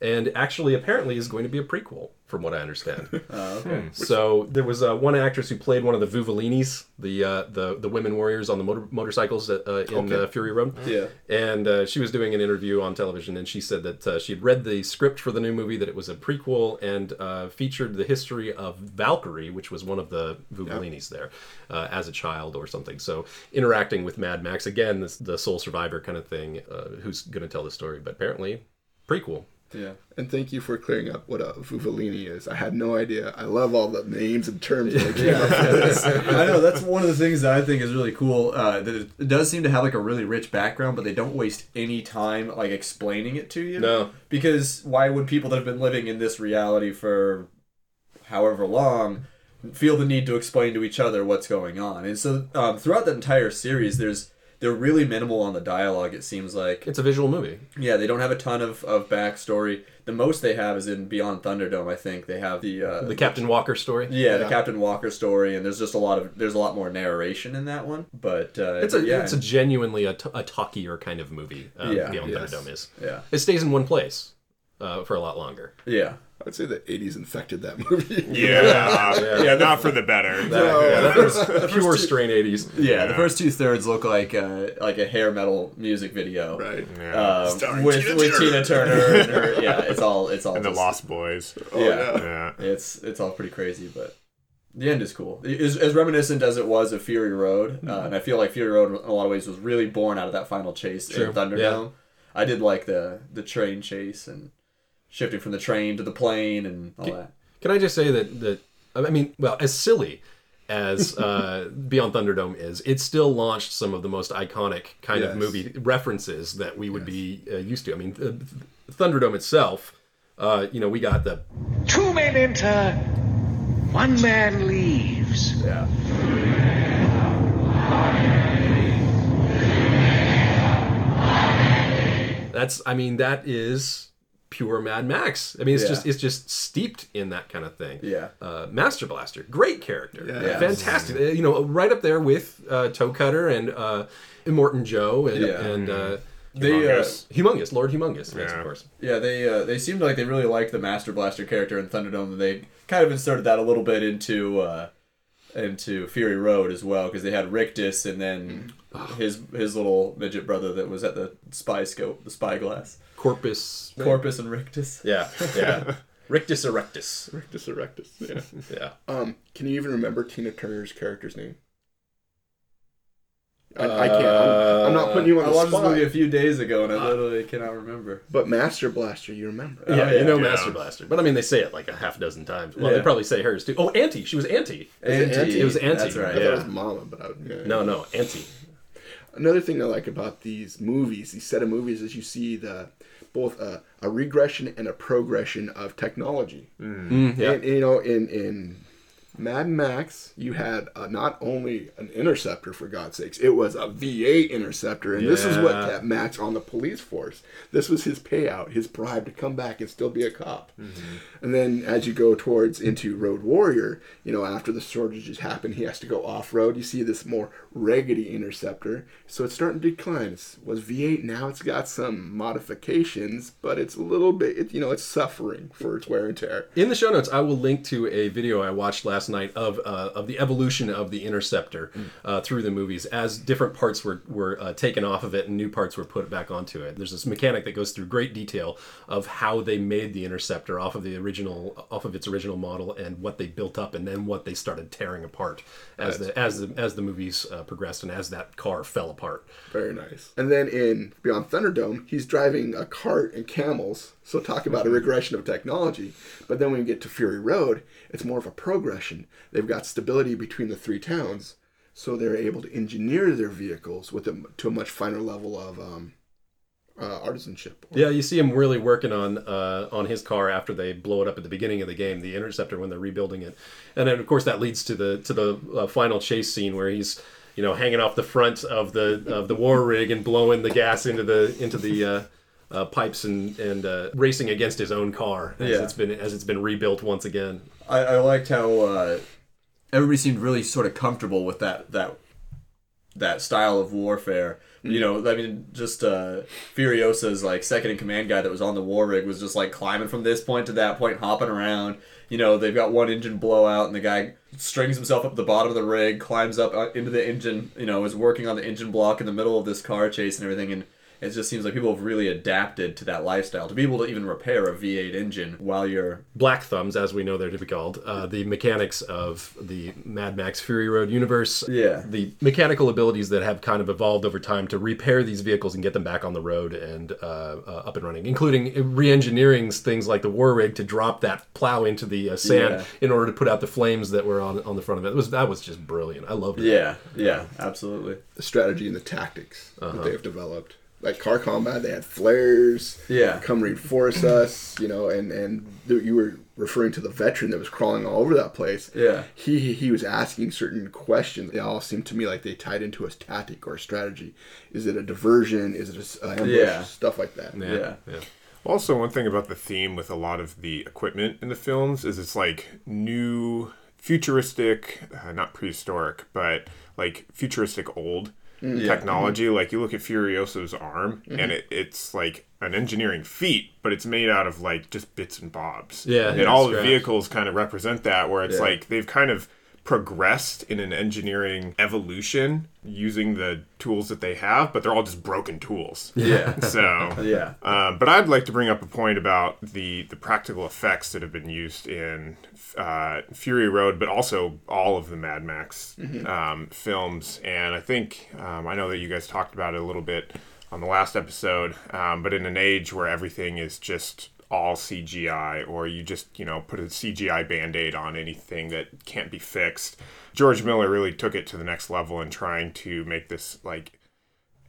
and actually apparently is going to be a prequel, from what I understand. Oh, okay. So there was uh, one actress who played one of the Vuvalinis, the uh, the the women warriors on the motor- motorcycles at, uh, in uh, Fury Road. Yeah. And uh, she was doing an interview on television, and she said that uh, she had read the script for the new movie, that it was a prequel, and uh, featured the history of Valkyrie, which was one of the Vuvalinis there, uh, as a child or something. So interacting with Mad Max again, this, the sole survivor kind of thing, uh, who's going to tell the story. But apparently, prequel. Yeah. And thank you for clearing up what a Vuvalini is. I had no idea. I love all the names and terms that came up with. I know that's one of the things that I think is really cool. Uh, that it, it does seem to have like a really rich background, but they don't waste any time like explaining it to you. No. because why would people that have been living in this reality for however long feel the need to explain to each other what's going on? And so um, throughout the entire series, there's they're really minimal on the dialogue. It seems like It's a visual movie. yeah, they don't have a ton of, of backstory. The most they have is in Beyond Thunderdome. I think they have the uh, The Captain Walker story. yeah, the Captain Walker story, and there's just a lot of there's a lot more narration in that one. But uh, It's a yeah, it's a genuinely a, t- a talkier kind of movie. Uh, Yeah, Beyond yes. Thunderdome is. yeah, It stays in one place uh, for a lot longer. yeah, I'd say the 80s infected that movie. yeah, yeah, not for the better. yeah, that was pure strain '80s. yeah. The first two thirds look like uh, like a hair metal music video, Right. Yeah. Um, Starring with Tina with Turner. Tina Turner. and her- yeah, it's all it's all and the Lost Boys. yeah. Yeah. It's it's all pretty crazy, but the end is cool. It is as reminiscent as it was of Fury Road, uh, and I feel like Fury Road in a lot of ways was really born out of that final chase Sure, in Thunderdome. I did like the the train chase and shifting from the train to the plane and all that. Can I just say that that I mean, well, as silly as uh, Beyond Thunderdome is, it still launched some of the most iconic kind of movie references that we would be uh, used to. I mean, uh, Thunderdome itself. Uh, you know, we got the Two men enter, one man leaves. Yeah, that's I mean that is pure Mad Max. I mean it's Yeah. just it's just steeped in that kind of thing. yeah, Uh, Master Blaster, great character, Yeah. fantastic. Uh, You know, right up there with uh, Toe Cutter and uh, Immortan Joe and Yeah. and uh, they uh, Humongous. Humongous, Lord Humongous, yes, Yeah. of course. yeah they uh, they seemed like they really liked the Master Blaster character in Thunderdome. and They kind of inserted that a little bit into uh, into Fury Road as well because they had Rictus and then his his little midget brother that was at the spy scope, the spyglass. Corpus. Corpus and Rictus. Yeah, yeah. Rictus erectus. Rectus erectus. Yeah. Yeah. Um, can you even remember Tina Turner's character's name? I, I can't. I'm, I'm not putting you on I the watched this spot. movie a few days ago and I literally cannot remember. But Master Blaster, you remember? Yeah, Oh, you know yeah. Master Blaster. But I mean, they say it like a half dozen times. Well, they probably say hers too. Oh, Auntie. She was Auntie. it Auntie? It was Auntie. That's right. I thought it was Mama, but I would. Yeah, No, no, Auntie. Another thing I like about these movies, these set of movies, is you see the both a, a regression and a progression of technology. Mm, yeah. And you know, in in Mad Max, you had uh, not only an interceptor for God's sakes, it was a V8 interceptor, and this is what kept Max on the police force. This was his payout, his bribe to come back and still be a cop. And then as you go towards into Road Warrior, you know, after the shortages happen, he has to go off road. You see this more raggedy interceptor, so it's starting to decline. It was V8 now; it's got some modifications, but it's a little bit, it, you know, it's suffering for its wear and tear. In the show notes, I will link to a video I watched last night of uh, of the evolution of the Interceptor uh, through the movies as different parts were were uh, taken off of it and new parts were put back onto it. There's this mechanic that goes through great detail of how they made the Interceptor off of the original off of its original model and what they built up and then what they started tearing apart as the as the as the movies uh, progressed and as that car fell apart. Very nice. And then in Beyond Thunderdome, he's driving a cart and camels. So talk about a regression of technology. But then when you get to Fury Road, it's more of a progression. They've got stability between the three towns, so they're able to engineer their vehicles with a, to a much finer level of um, uh, artisanship. Yeah, you see him really working on uh, on his car after they blow it up at the beginning of the game, the interceptor when they're rebuilding it, and then of course that leads to the to the uh, final chase scene where he's you know hanging off the front of the of the war rig and blowing the gas into the into the uh, pipes and and uh, racing against his own car as Yeah. it's been as it's been rebuilt once again. I, I liked how uh, everybody seemed really sort of comfortable with that that that style of warfare. You know, I mean, just uh, Furiosa's like second in command guy that was on the war rig was just like climbing from this point to that point, hopping around. You know, they've got one engine blowout, and the guy strings himself up the bottom of the rig, climbs up uh, into the engine. You know, is working on the engine block in the middle of this car chase and everything, and. It just seems like people have really adapted to that lifestyle to be able to even repair a V8 engine while you're Black Thumbs, as we know they're to be called, uh, the mechanics of the Mad Max Fury Road universe. Yeah. The mechanical abilities that have kind of evolved over time to repair these vehicles and get them back on the road and uh, uh, up and running, including re-engineering things like the war rig to drop that plow into the uh, sand Yeah. in order to put out the flames that were on on the front of it. it was that was just brilliant. I loved it. Yeah, yeah, absolutely. The strategy and the tactics that they've developed. Like car combat, they had flares. Yeah. come reinforce us. You know, and and th- you were referring to the veteran that was crawling all over that place. Yeah. he he- he was asking certain questions. They all seemed to me like they tied into a tactic or a strategy. Is it a diversion? Is it a s- a ambush? Yeah. Stuff like that. Yeah. Yeah. yeah. Also, one thing about the theme with a lot of the equipment in the films is it's like new, futuristic, uh, not prehistoric, but like futuristic old Mm-hmm. technology. Like you look at Furiosa's arm, and mm-hmm. it, it's like an engineering feat, but it's made out of like just bits and bobs. Yeah, and yeah, all the scratch. vehicles kind of represent that, where it's Yeah. like they've kind of progressed in an engineering evolution using the tools that they have, but they're all just broken tools. Yeah. So Yeah. um, but I'd like to bring up a point about the the practical effects that have been used in uh, Fury Road, but also all of the Mad Max um, films. And I think um, I know that you guys talked about it a little bit on the last episode. Um, but in an age where everything is just all CGI, or you just you know put a CGI band aid on anything that can't be fixed, George Miller really took it to the next level in trying to make this like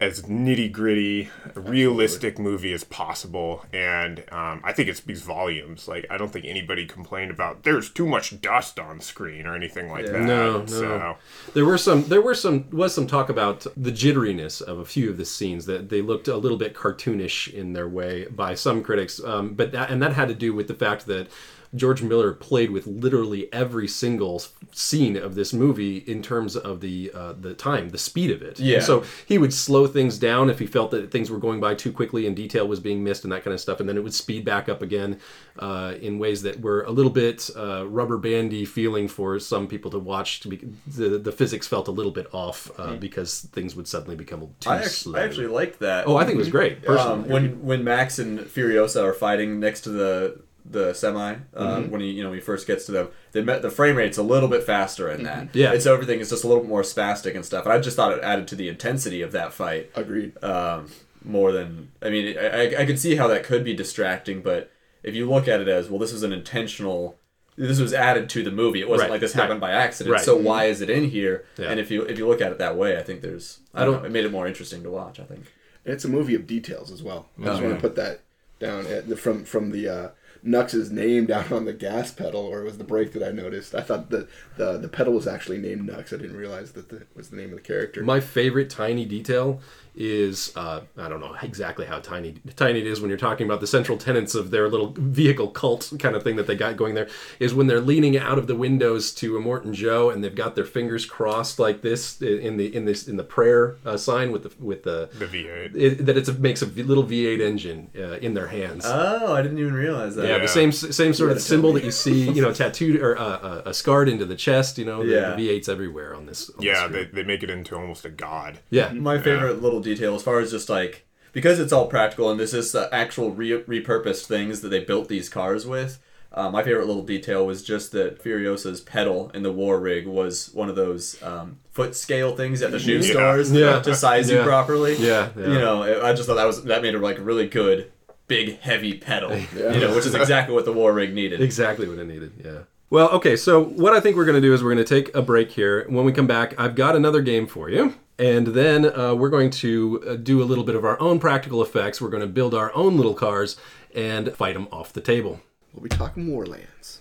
as nitty gritty, realistic movie as possible, and um, I think it speaks volumes. Like I don't think anybody complained about there's too much dust on screen or anything like that. No, no. So There were some. There were some. Was some talk about the jitteriness of a few of the scenes that they looked a little bit cartoonish in their way by some critics. Um, but that and that had to do with the fact that George Miller played with literally every single scene of this movie in terms of the uh, the time, the speed of it. Yeah. So he would slow things down if he felt that things were going by too quickly and detail was being missed and that kind of stuff, and then it would speed back up again uh, in ways that were a little bit uh, rubber bandy feeling for some people to watch. To be, the the physics felt a little bit off uh, because things would suddenly become too I actually, slow. I actually liked that. oh, I think it was great. Personally. um, when when Max and Furiosa are fighting next to the the semi uh, Mm-hmm. when he you know when he first gets to them the the frame rate's a little bit faster in that Mm-hmm. Yeah. and so everything is just a little bit more spastic and stuff and I just thought it added to the intensity of that fight Agreed. um, more than I mean I, I I can see how that could be distracting but if you look at it as well this was an intentional this was added to the movie it wasn't Right, like this right. happened by accident Right. so why is it in here Yeah. and if you if you look at it that way I think there's I, I don't don't- know, it made it more interesting to watch I think And it's a movie of details as well. I just Oh, want yeah. to put that down at the, from from the uh, Nux's name down on the gas pedal, or it was the brake that I noticed. I thought the the, the pedal was actually named Nux. I didn't realize that the, was the name of the character. My favorite tiny detail is uh, I don't know exactly how tiny tiny it is when you're talking about the central tenets of their little vehicle cult kind of thing that they got going there is when they're leaning out of the windows to Immortan Joe and they've got their fingers crossed like this in the in this in the prayer uh, sign with the with the, The V8. it, that it's a, makes a v- little V8 engine uh, in their hands. oh I didn't even realize that yeah, Yeah. the same same sort of symbol that you see, you know, tattooed or uh, uh, uh, scarred into the chest. You know, the, Yeah. the V8's everywhere on this. on Yeah, screen. they, they make it into almost a god. yeah. my favorite little detail as far as just like because it's all practical and this is the actual re- repurposed things that they built these cars with uh, my favorite little detail was just that Furiosa's pedal in the war rig was one of those um, foot scale things at the shoe Yeah. stores Yeah. to size you properly. Yeah, yeah. You know, I just thought that was that made it like really good, big, heavy pedal. Yeah. You know, which is exactly what the war rig needed. Exactly what it needed. Yeah. Well, okay. So what I think we're going to do is we're going to take a break here. When we come back, I've got another game for you, and then uh, we're going to uh, do a little bit of our own practical effects. We're going to build our own little cars and fight them off the table. we'll be talking Warlands.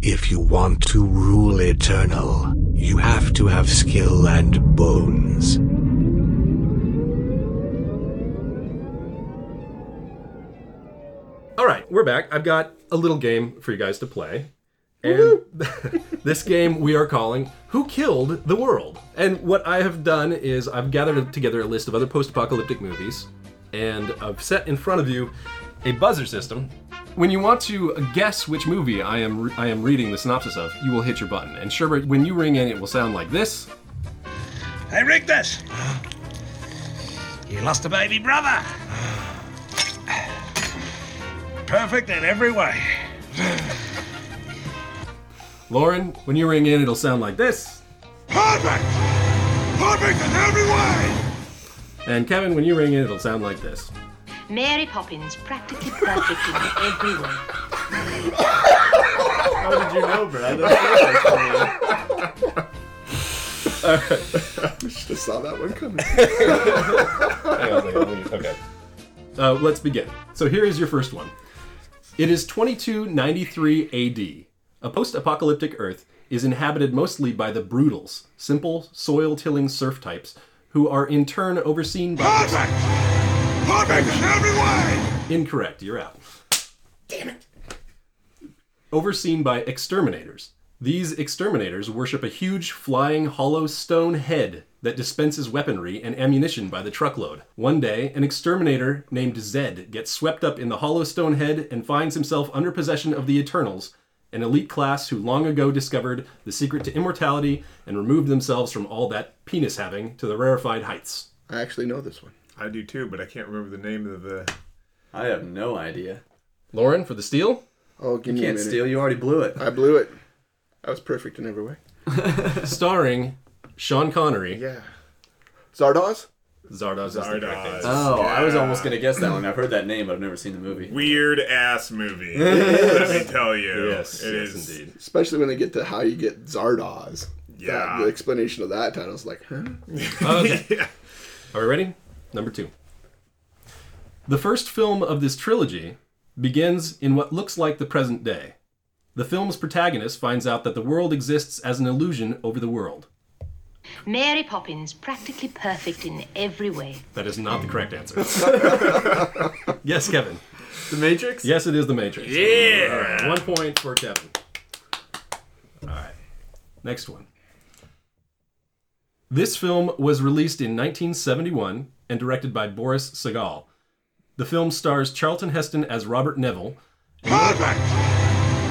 If you want to rule Eternal, you have to have skill and bones. All right, we're back. I've got a little game for you guys to play. And this game we are calling Who Killed the World? And what I have done is I've gathered together a list of other post apocalyptic movies, and I've set in front of you a buzzer system. When you want to guess which movie I am I am reading the synopsis of, you will hit your button. And Sherbert, when you ring in, it will sound like this. Hey, this. You lost a baby brother! Perfect in every way. Lauren, when you ring in, it'll sound like this. Perfect! Perfect in every way! And Kevin, when you ring in, it'll sound like this. Mary Poppins, practically perfect in every way. How did you know, Brad? Should have saw that one coming. Hang on a second, let me- Okay. Uh, let's begin. So here is your first one. It is 2293 AD. A post apocalyptic Earth is inhabited mostly by the Brutals, simple, soil tilling serf types, who are in turn overseen by. Perfect! Perfect in every way! Incorrect, you're out. Damn it. Overseen by exterminators. These exterminators worship a huge flying hollow stone head that dispenses weaponry and ammunition by the truckload. One day, an exterminator named Zed gets swept up in the hollow stone head and finds himself under possession of the Eternals, an elite class who long ago discovered the secret to immortality and removed themselves from all that penis having to the rarefied heights. I actually know this one. I do too, but I can't remember the name of the. I have no idea. Lauren, for the steal? Oh, give You me a can't minute. steal. You already blew it. I blew it. I was perfect in every way. Starring Sean Connery. Yeah. Zardoz? Zardoz is the correct Zardoz. answer. Oh, I was almost gonna guess that one. I've heard that name, but I've never seen the movie. Weird ass movie. Let me tell you. Yes, it yes, is. indeed. Especially when they get to how you get Zardoz. Yeah. That, the explanation of that title is like, huh? Oh, okay. Yeah. Are we ready? Number two. The first film of this trilogy begins in what looks like the present day. The film's protagonist finds out that the world exists as an illusion over the world. Mary Poppins, practically perfect in every way. That is not the correct answer. yes, Kevin. The Matrix? Yes, it is The Matrix. Yeah. All right, one point for Kevin. All right. Next one. This film was released in 1971 and directed by Boris Sagal. The film stars Charlton Heston as Robert Neville. Perfect!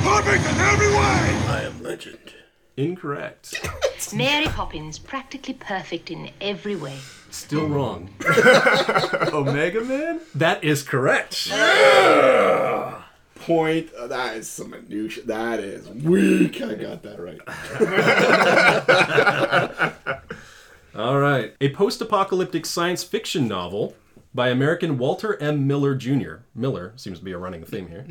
Perfect in every way! I am legend. Incorrect. Mary Poppins, practically perfect in every way. Still wrong. Omega Man? That is correct. Point. uh, that is some minutia. That is weak. I got that right. All right. A post apocalyptic science fiction novel by American Walter M. Miller Jr. Miller seems to be a running theme here.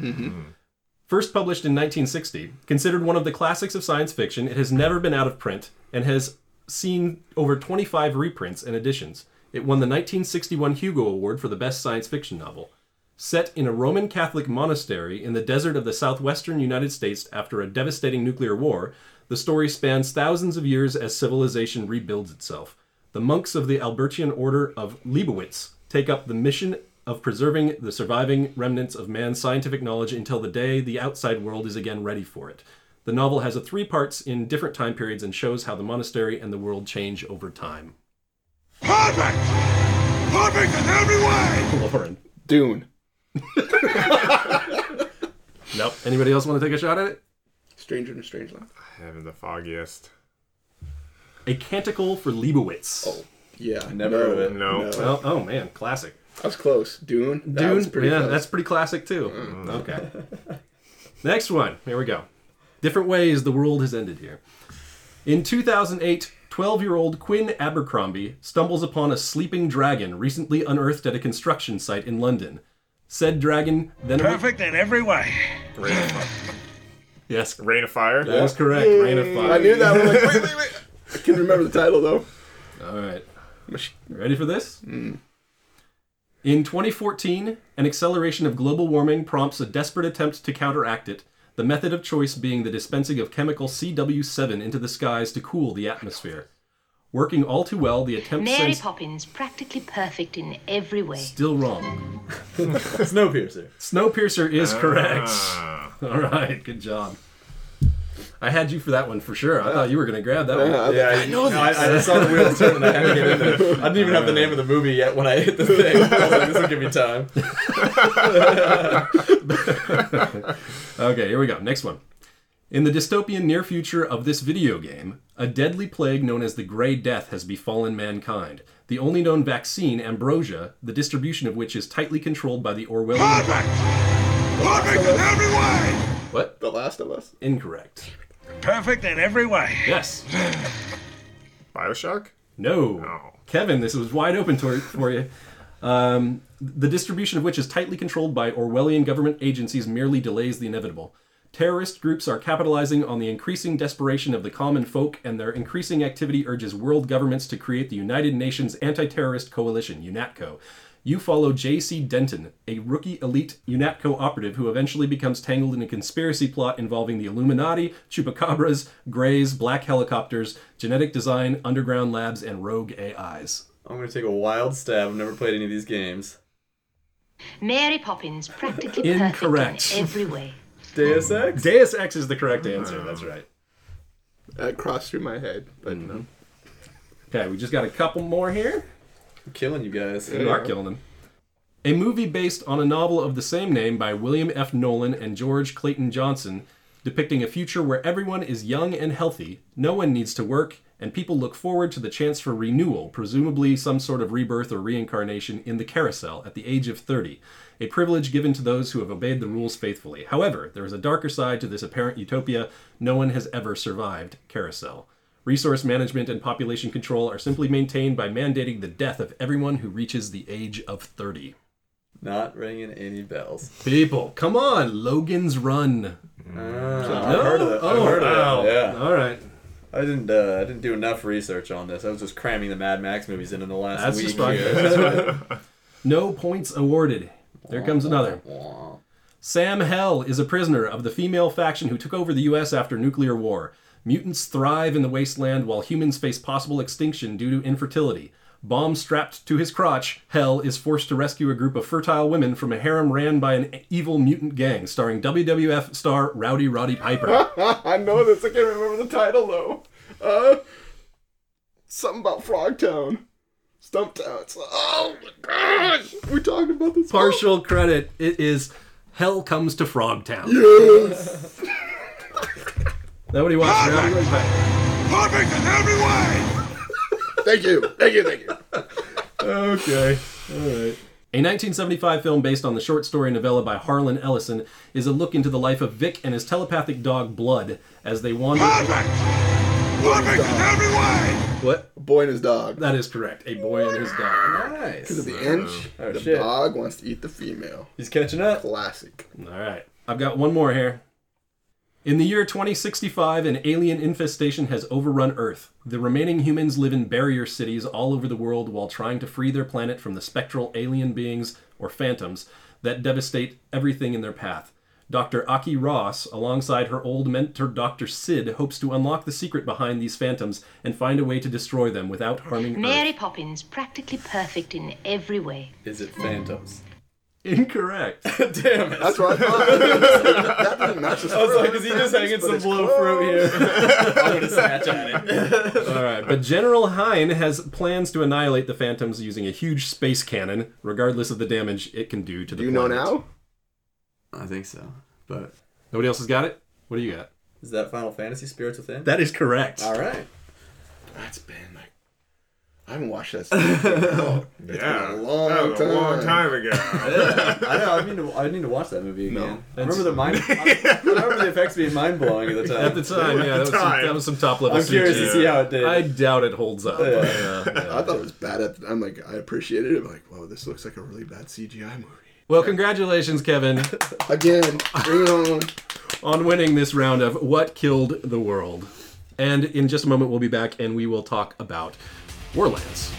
First published in 1960, considered one of the classics of science fiction, it has never been out of print and has seen over 25 reprints and editions. It won the 1961 Hugo Award for the best science fiction novel. Set in a Roman Catholic monastery in the desert of the southwestern United States after a devastating nuclear war, the story spans thousands of years as civilization rebuilds itself. The monks of the Albertian Order of Leibowitz take up the mission of preserving the surviving remnants of man's scientific knowledge until the day the outside world is again ready for it. The novel has a three parts in different time periods and shows how the monastery and the world change over time. Perfect! Perfect in every way! Lauren. Dune. Nope. Anybody else want to take a shot at it? Stranger in a Strange Land. I haven't the foggiest. A Canticle for Leibowitz. Oh, yeah. Never no, heard of it. No. Well, oh man, classic. I was close. Dune. That Dune, was pretty yeah, close. Mm. that's pretty classic too. Okay. Next one. Here we go. Different ways the world has ended here. In 2008, 12 year old Quinn Abercrombie stumbles upon a sleeping dragon recently unearthed at a construction site in London. Said dragon then. Perfect in every way. Reign of, Fi- Yes, Reign of Fire. That that is correct. Reign of Fire. I knew that. one. like, wait, wait, wait. I can remember the title though. All right. Ready for this? In 2014, an acceleration of global warming prompts a desperate attempt to counteract it, the method of choice being the dispensing of chemical CW7 into the skies to cool the atmosphere. Working all too well, the attempt Mary sends... Poppins, practically perfect in every way. Still wrong. Snowpiercer. Snowpiercer is correct. Ah. All right, good job. I had you for that one for sure. I thought you were going to grab that one. Yeah, Yeah, I know I, I saw the wheels turn and I had to get in there. I didn't even have the name of the movie yet when I hit the thing. I was like, this will give me time. Okay, here we go. Next one. In the dystopian near future of this video game, a deadly plague known as the Grey Death has befallen mankind. The only known vaccine, ambrosia, the distribution of which is tightly controlled by the Orwellian. Perfect! Perfect in every way! What? The Last of Us. Incorrect. Perfect in every way. Yes. Bioshock. No. No. Kevin, this was wide open to, for you. Um, the distribution of which is tightly controlled by Orwellian government agencies merely delays the inevitable. Terrorist groups are capitalizing on the increasing desperation of the common folk, and their increasing activity urges world governments to create the United Nations Anti Terrorist Coalition, UNATCO. You follow J.C. Denton, a rookie elite UNATCO operative who eventually becomes tangled in a conspiracy plot involving the Illuminati, chupacabras, greys, black helicopters, genetic design, underground labs, and rogue AIs. I'm going to take a wild stab. I've never played any of these games. Mary Poppins, practically Incorrect. perfect in every way. Deus Ex? Deus Ex is the correct answer. Mm. That's right. That crossed through my head, but mm-hmm. no. Okay, we just got a couple more here. Killing you guys. You are killing them. A movie based on a novel of the same name by William F. Nolan and George Clayton Johnson, depicting a future where everyone is young and healthy, no one needs to work, and people look forward to the chance for renewal, presumably some sort of rebirth or reincarnation, in the carousel at the age of 30. A privilege given to those who have obeyed the rules faithfully. However, there is a darker side to this apparent utopia. No one has ever survived carousel. Resource management and population control are simply maintained by mandating the death of everyone who reaches the age of 30. Not ringing any bells. People, come on, Logan's Run. No? I've heard of it. I've Oh, heard wow. of it. Yeah. All right, I didn't. Uh, I didn't do enough research on this. I was just cramming the Mad Max movies in in the last that's week. just fine. here. That's fine. No points awarded. There comes another. Sam Hell is a prisoner of the female faction who took over the U.S. after nuclear war. Mutants thrive in the wasteland while humans face possible extinction due to infertility. Bomb strapped to his crotch, Hell is forced to rescue a group of fertile women from a harem ran by an evil mutant gang, starring WWF star Rowdy Roddy Piper. I know this. I can't remember the title though. Uh, something about Frogtown, Stumptown. It's like, oh my gosh, we talked about this. Partial credit. It is Hell Comes to Frogtown. Yes. Nobody watched Rowdy Roddy Piper. Perfect in every way! thank you, thank you, thank you. Okay. All right. A 1975 film based on the short story novella by Harlan Ellison is a look into the life of Vic and his telepathic dog Blood as they wander. Perfect! Perfect in every way! What? A boy and his dog. That is correct. A boy and his dog. Nice. Because of the inch, oh. oh, the shit. dog wants to eat the female. He's catching up. Classic. All right. I've got one more here. In the year 2065, an alien infestation has overrun Earth. The remaining humans live in barrier cities all over the world while trying to free their planet from the spectral alien beings, or phantoms, that devastate everything in their path. Dr. Aki Ross, alongside her old mentor Dr. Sid, hopes to unlock the secret behind these phantoms and find a way to destroy them without harming Mary Earth. Poppins, practically perfect in every way. Is it Phantoms? Incorrect. Damn it. That's what I thought. that didn't match the I was like, is he just hanging some it's blow fruit here? I'm gonna snatch at it. All right, but General Hein has plans to annihilate the Phantoms using a huge space cannon, regardless of the damage it can do to the Do you know planet. now? I think so. But Nobody else has got it? What do you got? is that Final Fantasy Spirits Within? That is correct. All right. That's been like. I haven't watched that. Since it. It's yeah, been a long that was time. a long time ago. I know. I need to. I need to watch that movie again. No. I remember the mind. I remember the effects being mind blowing at the time. At the time, yeah, that was, some, that was some top level I'm curious to see how it did. I doubt it holds up. Yeah. but, yeah, yeah. I thought it was bad at the I'm like, I appreciated it. I'm like, whoa, this looks like a really bad CGI movie. Well, congratulations, Kevin, Again, bring it on. on winning this round of What Killed the World. And in just a moment, we'll be back and we will talk about Warlands.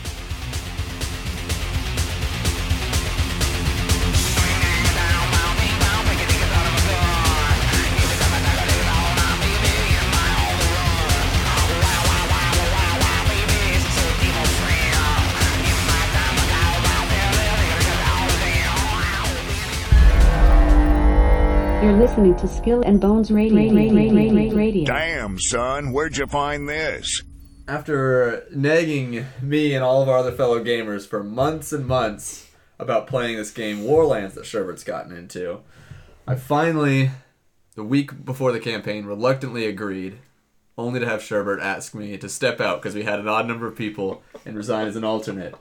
You're listening to Skill and Bones Radio. Radio. Radio. Damn, son, where'd you find this? After nagging me and all of our other fellow gamers for months and months about playing this game Warlands that Sherbert's gotten into, I finally, the week before the campaign, reluctantly agreed, only to have Sherbert ask me to step out because we had an odd number of people and resign as an alternate.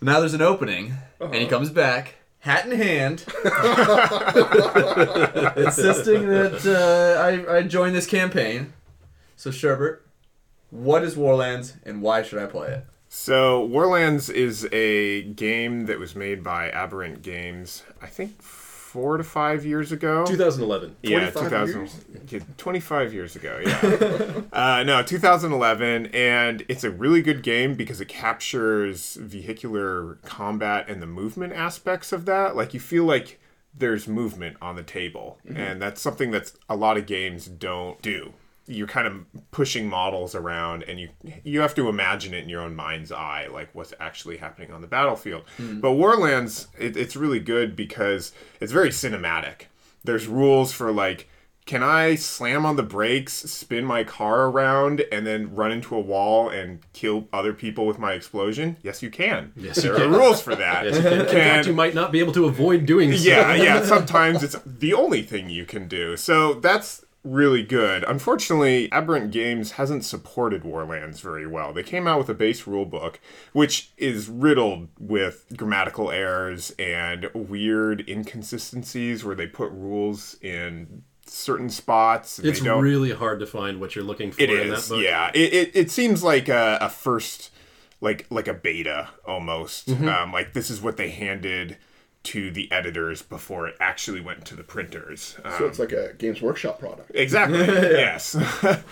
Now there's an opening, and he comes back, hat in hand, insisting that uh, I, I join this campaign. So, Sherbert, what is Warlands and why should I play it? So, Warlands is a game that was made by Aberrant Games, I think four to five years ago. 2011. yeah, 25 2000, years? yeah, 25 years ago, yeah. uh, no, 2011, and it's a really good game because it captures vehicular combat and the movement aspects of that. Like, you feel like there's movement on the table, and that's something that a lot of games don't do. You're kind of pushing models around, and you you have to imagine it in your own mind's eye, like what's actually happening on the battlefield. Hmm. But Warlands, it, it's really good because it's very cinematic. There's rules for like can I slam on the brakes, spin my car around, and then run into a wall and kill other people with my explosion? Yes, you can. Yes, there you are can. rules for that. Yes, you can. In fact, you might not be able to avoid doing so. yeah, yeah. Sometimes it's the only thing you can do. So that's really good. Unfortunately, Aberrant Games hasn't supported Warlands very well. They came out with a base rule book, which is riddled with grammatical errors and weird inconsistencies where they put rules in certain spots. and It's they don't- really hard to find what you're looking for it in is, that book. yeah. It, it, it seems like a, a first, like like a beta almost. Mm-hmm. Um, like this is what they handed to the editors before it actually went to the printers. Um, So it's like a Games Workshop product. exactly. yes.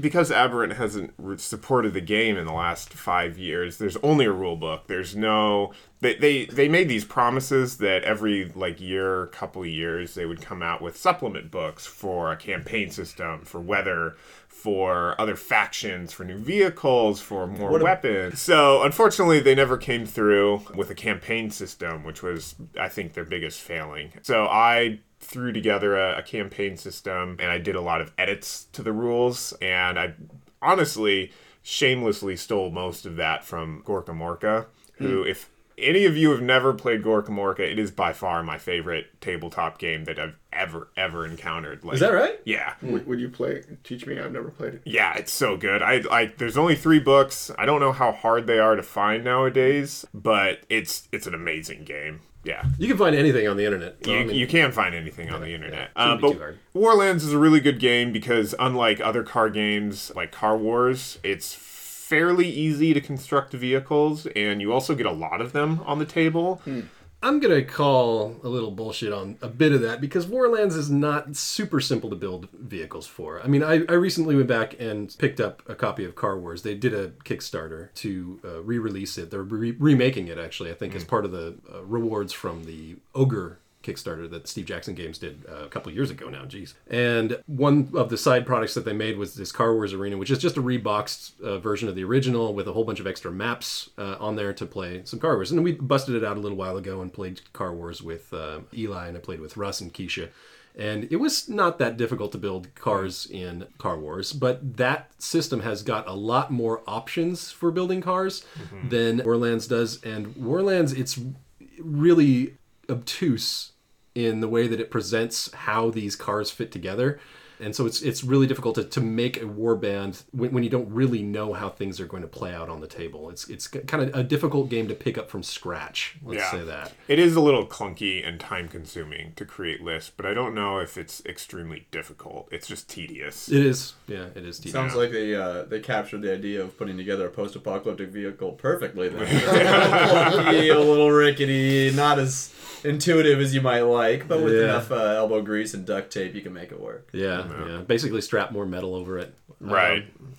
because Aberrant hasn't supported the game in the last five years, there's only a rule book. There's no they, they they made these promises that every like year, couple of years, they would come out with supplement books for a campaign system, for weather, for other factions, for new vehicles, for more weapons. So unfortunately, they never came through with a campaign system, which was, I think, their biggest failing. So I threw together a, a campaign system and I did a lot of edits to the rules, and I honestly shamelessly stole most of that from Gorkamorka, who, hmm. if any of you have never played Gorkamorka, it is by far my favorite tabletop game that I've ever, ever encountered. Like, Is that right? Yeah. Hmm. Would, would you play? Teach me. I've never played it. Yeah, it's so good. I like there's only 3 books. I don't know how hard they are to find nowadays, but it's it's an amazing game. Yeah. You can find anything on the internet. You, I mean, you can find anything on the internet. Uh, but. Warlands is a really good game because unlike other car games like Car Wars, it's fairly easy to construct vehicles and you also get a lot of them on the table. I'm gonna call a little bullshit on a bit of that because Warlands is not super simple to build vehicles for. I mean, I, I recently went back and picked up a copy of Car Wars. They did a Kickstarter to uh, re-release it. They're re- remaking it actually. I think as part of the uh, rewards from the Ogre Kickstarter that Steve Jackson Games did uh, a couple years ago now. Jeez. And one of the side products that they made was this Car Wars Arena, which is just a reboxed uh, version of the original with a whole bunch of extra maps uh, on there to play some Car Wars. And we busted it out a little while ago and played Car Wars with uh, Eli, and I played with Russ and Keisha. And it was not that difficult to build cars in Car Wars, but that system has got a lot more options for building cars than Warlands does. And Warlands, it's really obtuse in the way that it presents how these cars fit together. And so it's it's really difficult to, to make a warband when, when you don't really know how things are going to play out on the table. It's it's kind of a difficult game to pick up from scratch. Let's Yeah. say that. It is a little clunky and time consuming to create lists, but I don't know if it's extremely difficult. It's just tedious. It is, yeah, it is. tedious. Sounds like they uh, they captured the idea of putting together a post-apocalyptic vehicle perfectly. Then a little clunky, a little rickety, not as intuitive as you might like, but with Yeah. enough uh, elbow grease and duct tape, you can make it work. Yeah, yeah. Basically, strap more metal over it. Right. Um,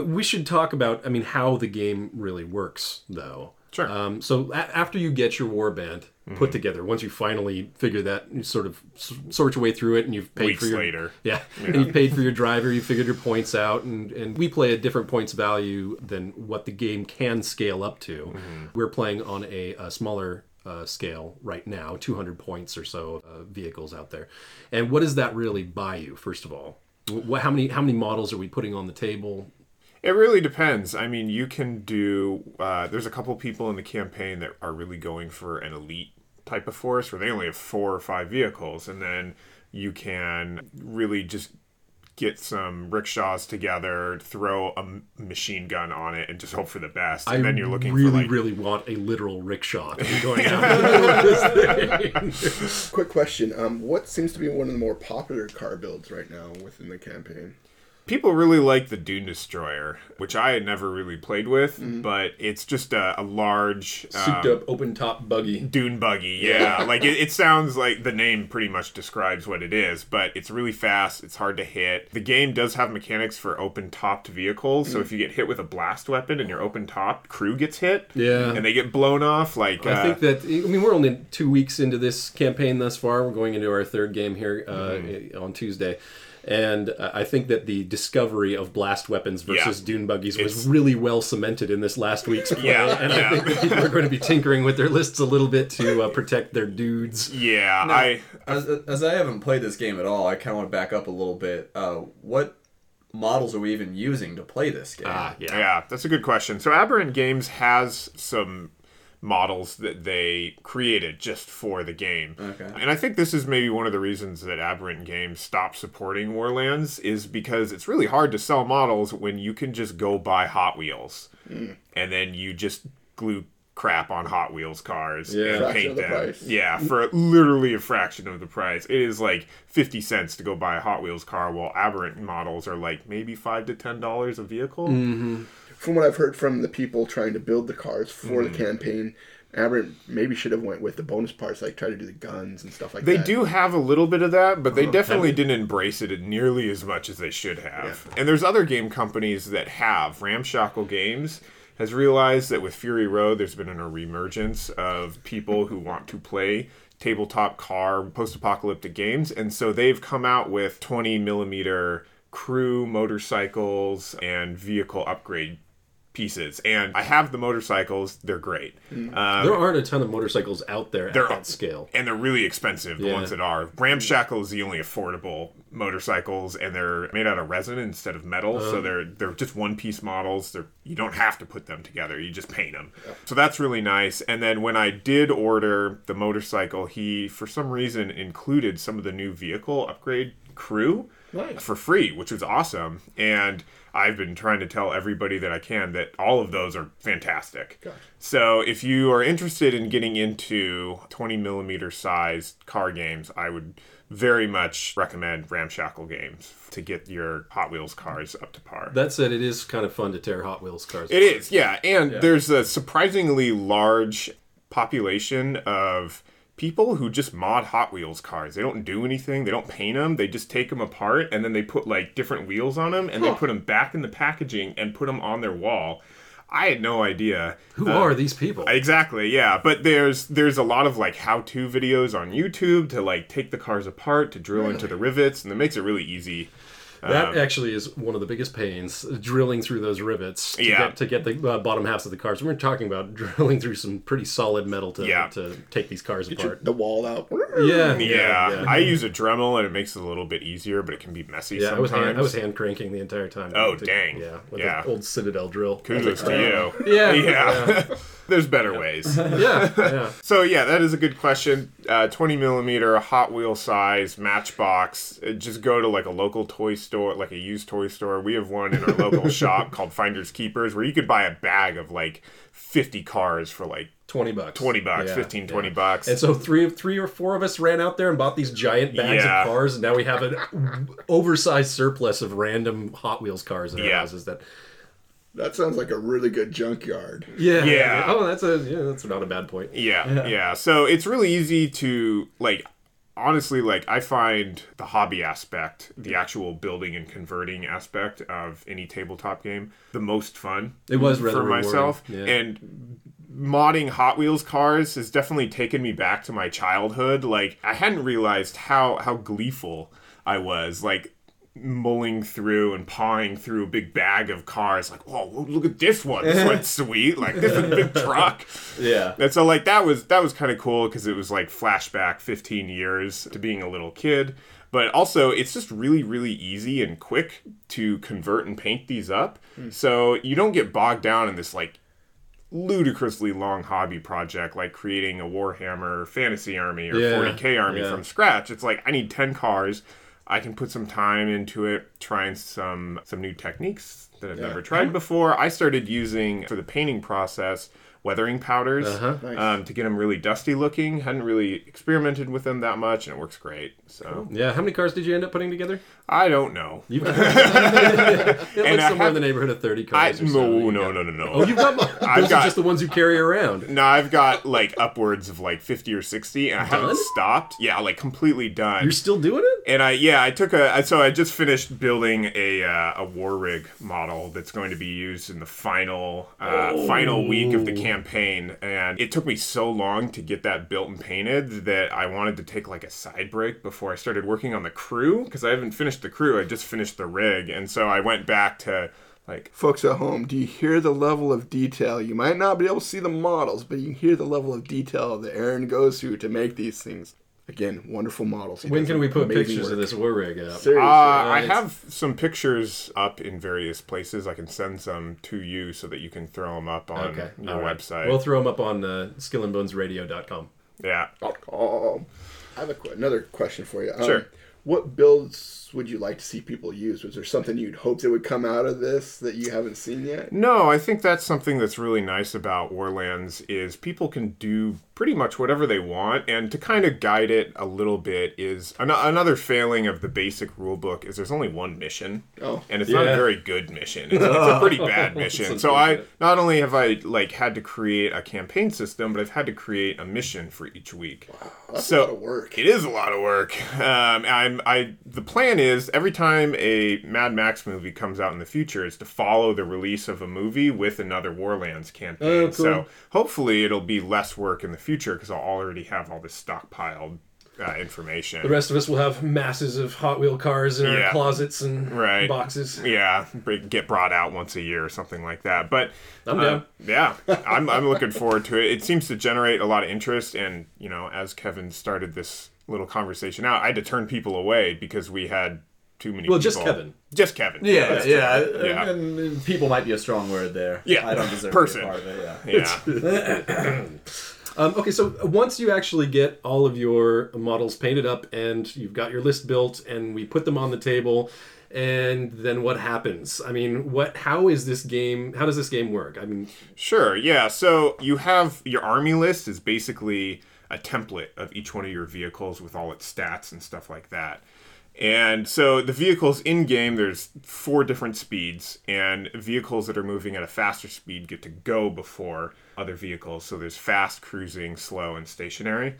uh, we should talk about, I mean, how the game really works, though. Sure. Um, so a- after you get your warband put together, once you finally figure that, you sort of s- sort your way through it, and you've paid Weeks for your later. yeah, and you paid for your driver, you figured your points out, and and we play at different points value than what the game can scale up to. We're playing on a, a smaller. Uh, scale right now 200 points or so uh, vehicles out there and what does that really buy you first of all what, how many how many models are we putting on the table It really depends. I mean, you can do. Uh, there's a couple people in the campaign that are really going for an elite type of force where they only have four or five vehicles, and then you can really just get some rickshaws together, throw a machine gun on it, and just hope for the best. And I then you're looking really, for like really want a literal rickshaw to be going out in the middle of this thing. Quick question. Um, what seems to be one of the more popular car builds right now within the campaign? People really like the Dune Destroyer, which I had never really played with, but it's just a, a large Souped um, up, open top buggy. Dune buggy, yeah. like it, it sounds like the name pretty much describes what it is, but it's really fast. It's hard to hit. The game does have mechanics for open topped vehicles, so if you get hit with a blast weapon and your open top crew gets hit, Yeah. and they get blown off, like I uh, think that I mean we're only two weeks into this campaign thus far. We're going into our third game here uh, Mm-hmm. on Tuesday, and uh, I think that the discovery of blast weapons versus Yeah. dune buggies was It's- really well cemented in this last week's play. Yeah, and yeah. I think that people are going to be tinkering with their lists a little bit to uh, protect their dudes. yeah, I As, as I haven't played this game at all, I kind of want to back up a little bit. Uh, what models are we even using to play this game? Ah, yeah. Yeah, that's a good question. So Aberrant Games has some models that they created just for the game. Okay. And I think this is maybe one of the reasons that Aberrant Games stopped supporting Warlands is because it's really hard to sell models when you can just go buy Hot Wheels hmm. and then you just glue crap on Hot Wheels cars Yeah. and paint of the them. Yeah, for literally a fraction of the price. It is like 50 cents to go buy a Hot Wheels car while Aberrant models are like maybe 5 to 10 dollars a vehicle. Mm-hmm. From what I've heard from the people trying to build the cars for Mm-hmm. the campaign, Aberrant maybe should have went with the bonus parts, like try to do the guns and stuff like They that. They do have a little bit of that, but they definitely didn't embrace it nearly as much as they should have. And there's other game companies that have. Ramshackle Games has realized that with Fury Road, there's been a reemergence of people who want to play tabletop car post-apocalyptic games, and so they've come out with 20 millimeter crew, motorcycles, and vehicle upgrade pieces. And I have the motorcycles; they're great. Um, there aren't a ton of motorcycles out there at They're- that scale. and they're really expensive. The Yeah. ones that are Ramshackle is the only affordable motorcycles, and they're made out of resin instead of metal. so Um. they're they're just one piece models. They're you don't have to put them together. You just paint them. So that's really nice. And then when I did order the motorcycle, he for some reason included some of the new vehicle upgrade crew for free, which was awesome. And I've been trying to tell everybody that I can that all of those are fantastic. So if you are interested in getting into 20 millimeter sized car games, I would very much recommend Ramshackle Games to get your Hot Wheels cars up to par. That said, it is kind of fun to tear Hot Wheels cars. It apart. is, yeah. And there's a surprisingly large population of people who just mod Hot Wheels cars. They don't do anything. They don't paint them. They just take them apart and then they put like different wheels on them and they put them back in the packaging and put them on their wall. I had no idea. Who Uh, are these people? Exactly, yeah. But there's there's a lot of like how-to videos on YouTube to like take the cars apart, to drill into the rivets, and it makes it really easy. That Um, actually is one of the biggest pains, drilling through those rivets to Yeah. get to get the uh, bottom halves of the cars. We're talking about drilling through some pretty solid metal to Yeah. to take these cars apart. The wall out. Yeah, Yeah, I use a Dremel and it makes it a little bit easier, but it can be messy yeah. I was hand, I was hand cranking the entire time. Oh, To- dang. Yeah, with Yeah. an old Citadel drill. Kudos to you. Yeah, yeah. There's better ways. yeah, yeah. So yeah, that is a good question. Uh, 20 millimeter Hot Wheel size Matchbox. Uh, Just go to like a local toy store, like a used toy store. We have one in our local shop called Finders Keepers, where you could buy a bag of like 50 cars for like 20 bucks. 20 bucks, Yeah, 15, 20 yeah. bucks. And so three, three or four of us ran out there and bought these giant bags Yeah. of cars, and now we have an oversized surplus of random Hot Wheels cars in our Yeah. houses. That That sounds like a really good junkyard. yeah, Yeah. Oh, that's a yeah, that's not a bad point. Yeah, yeah, So it's really easy to like honestly like I find the hobby aspect, the actual building and converting aspect of any tabletop game the most fun. It was for myself yeah. and modding Hot Wheels cars has definitely taken me back to my childhood. Like I hadn't realized how how gleeful I was like mulling through and pawing through a big bag of cars like oh look at this one this one's sweet like this is a big truck Yeah. and so like that was that was kind of cool because it was like flashback 15 years to being a little kid. But also it's just really really easy and quick to convert and paint these up. Hmm. So you don't get bogged down in this like ludicrously long hobby project like creating a Warhammer fantasy army or Yeah, 40k army yeah. from scratch. It's like I need 10 cars. I can put some time into it, trying some some new techniques that I've never tried before. I started using for the painting process weathering powders Uh-huh. um, to get them really dusty looking. Hadn't really experimented with them that much, and it works great. So Yeah, how many cars did you end up putting together? I don't know. You've got it looks I somewhere have- in the neighborhood of thirty I cars. or no so. No got- no no no. Oh, you've got. I've Those got- are just the ones you carry around. No, I've got like upwards of like fifty or sixty, and I haven't stopped. Yeah, like completely done. You're still doing it? And I yeah, I took a so I just finished building a uh, a war rig model that's going to be used in the final uh, final week of the campaign, and it took me so long to get that built and painted that I wanted to take like a side break before I started working on the crew because I haven't finished the crew. I just finished the rig, and so I went back to like Folks at home, do you hear the level of detail? You might not be able to see the models, but you can hear the level of detail that Aaron goes through to make these things. Again, wonderful models. He When can we put pictures work. of this war rig up? Seriously. Uh, I have some pictures up in various places. I can send some to you so that you can throw them up on Okay, your all right. website. We'll throw them up on uh, skillandbonesradio.com. yeah. Oh, I have a, que- another question for you. Um, Sure. What builds would you like to see people use? Was there something you'd hope that would come out of this that you haven't seen yet? No, I think that's something that's really nice about Warlands is people can do pretty much whatever they want, and to kind of guide it a little bit is an- another failing of the basic rule book is there's only one mission, Oh. and it's not a very good mission. It's, it's a pretty bad mission. So I not only have I like had to create a campaign system, but I've had to create a mission for each week. That's so a lot of work. It is a lot of work. Um, I'm I the plan is every time a Mad Max movie comes out in the future is to follow the release of a movie with another Warlands campaign. Oh, cool. So hopefully it'll be less work in the future because I'll already have all this stockpiled uh, information. The rest of us will have masses of Hot Wheel cars in our closets and Right. boxes. yeah, get brought out once a year or something like that. But I'm uh, down. yeah, I'm I'm looking forward to it. It seems to generate a lot of interest, and you know, as Kevin started this little conversation out, I had to turn people away because we had too many. Well, just people- Kevin. Just Kevin. Yeah, That's yeah, yeah. And, and people might be a strong word there. Yeah, I don't deserve person. to be a part of it. Yeah. Yeah. Um, okay, so once you actually get all of your models painted up and you've got your list built and we put them on the table, and then what happens? I mean, what? How is this game? How does this game work? I mean, Sure, yeah. So you have your army list is basically a template of each one of your vehicles with all its stats and stuff like that. And so the vehicles in game, there's four different speeds, and vehicles that are moving at a faster speed get to go before other vehicles. So there's fast, cruising, slow, and stationary.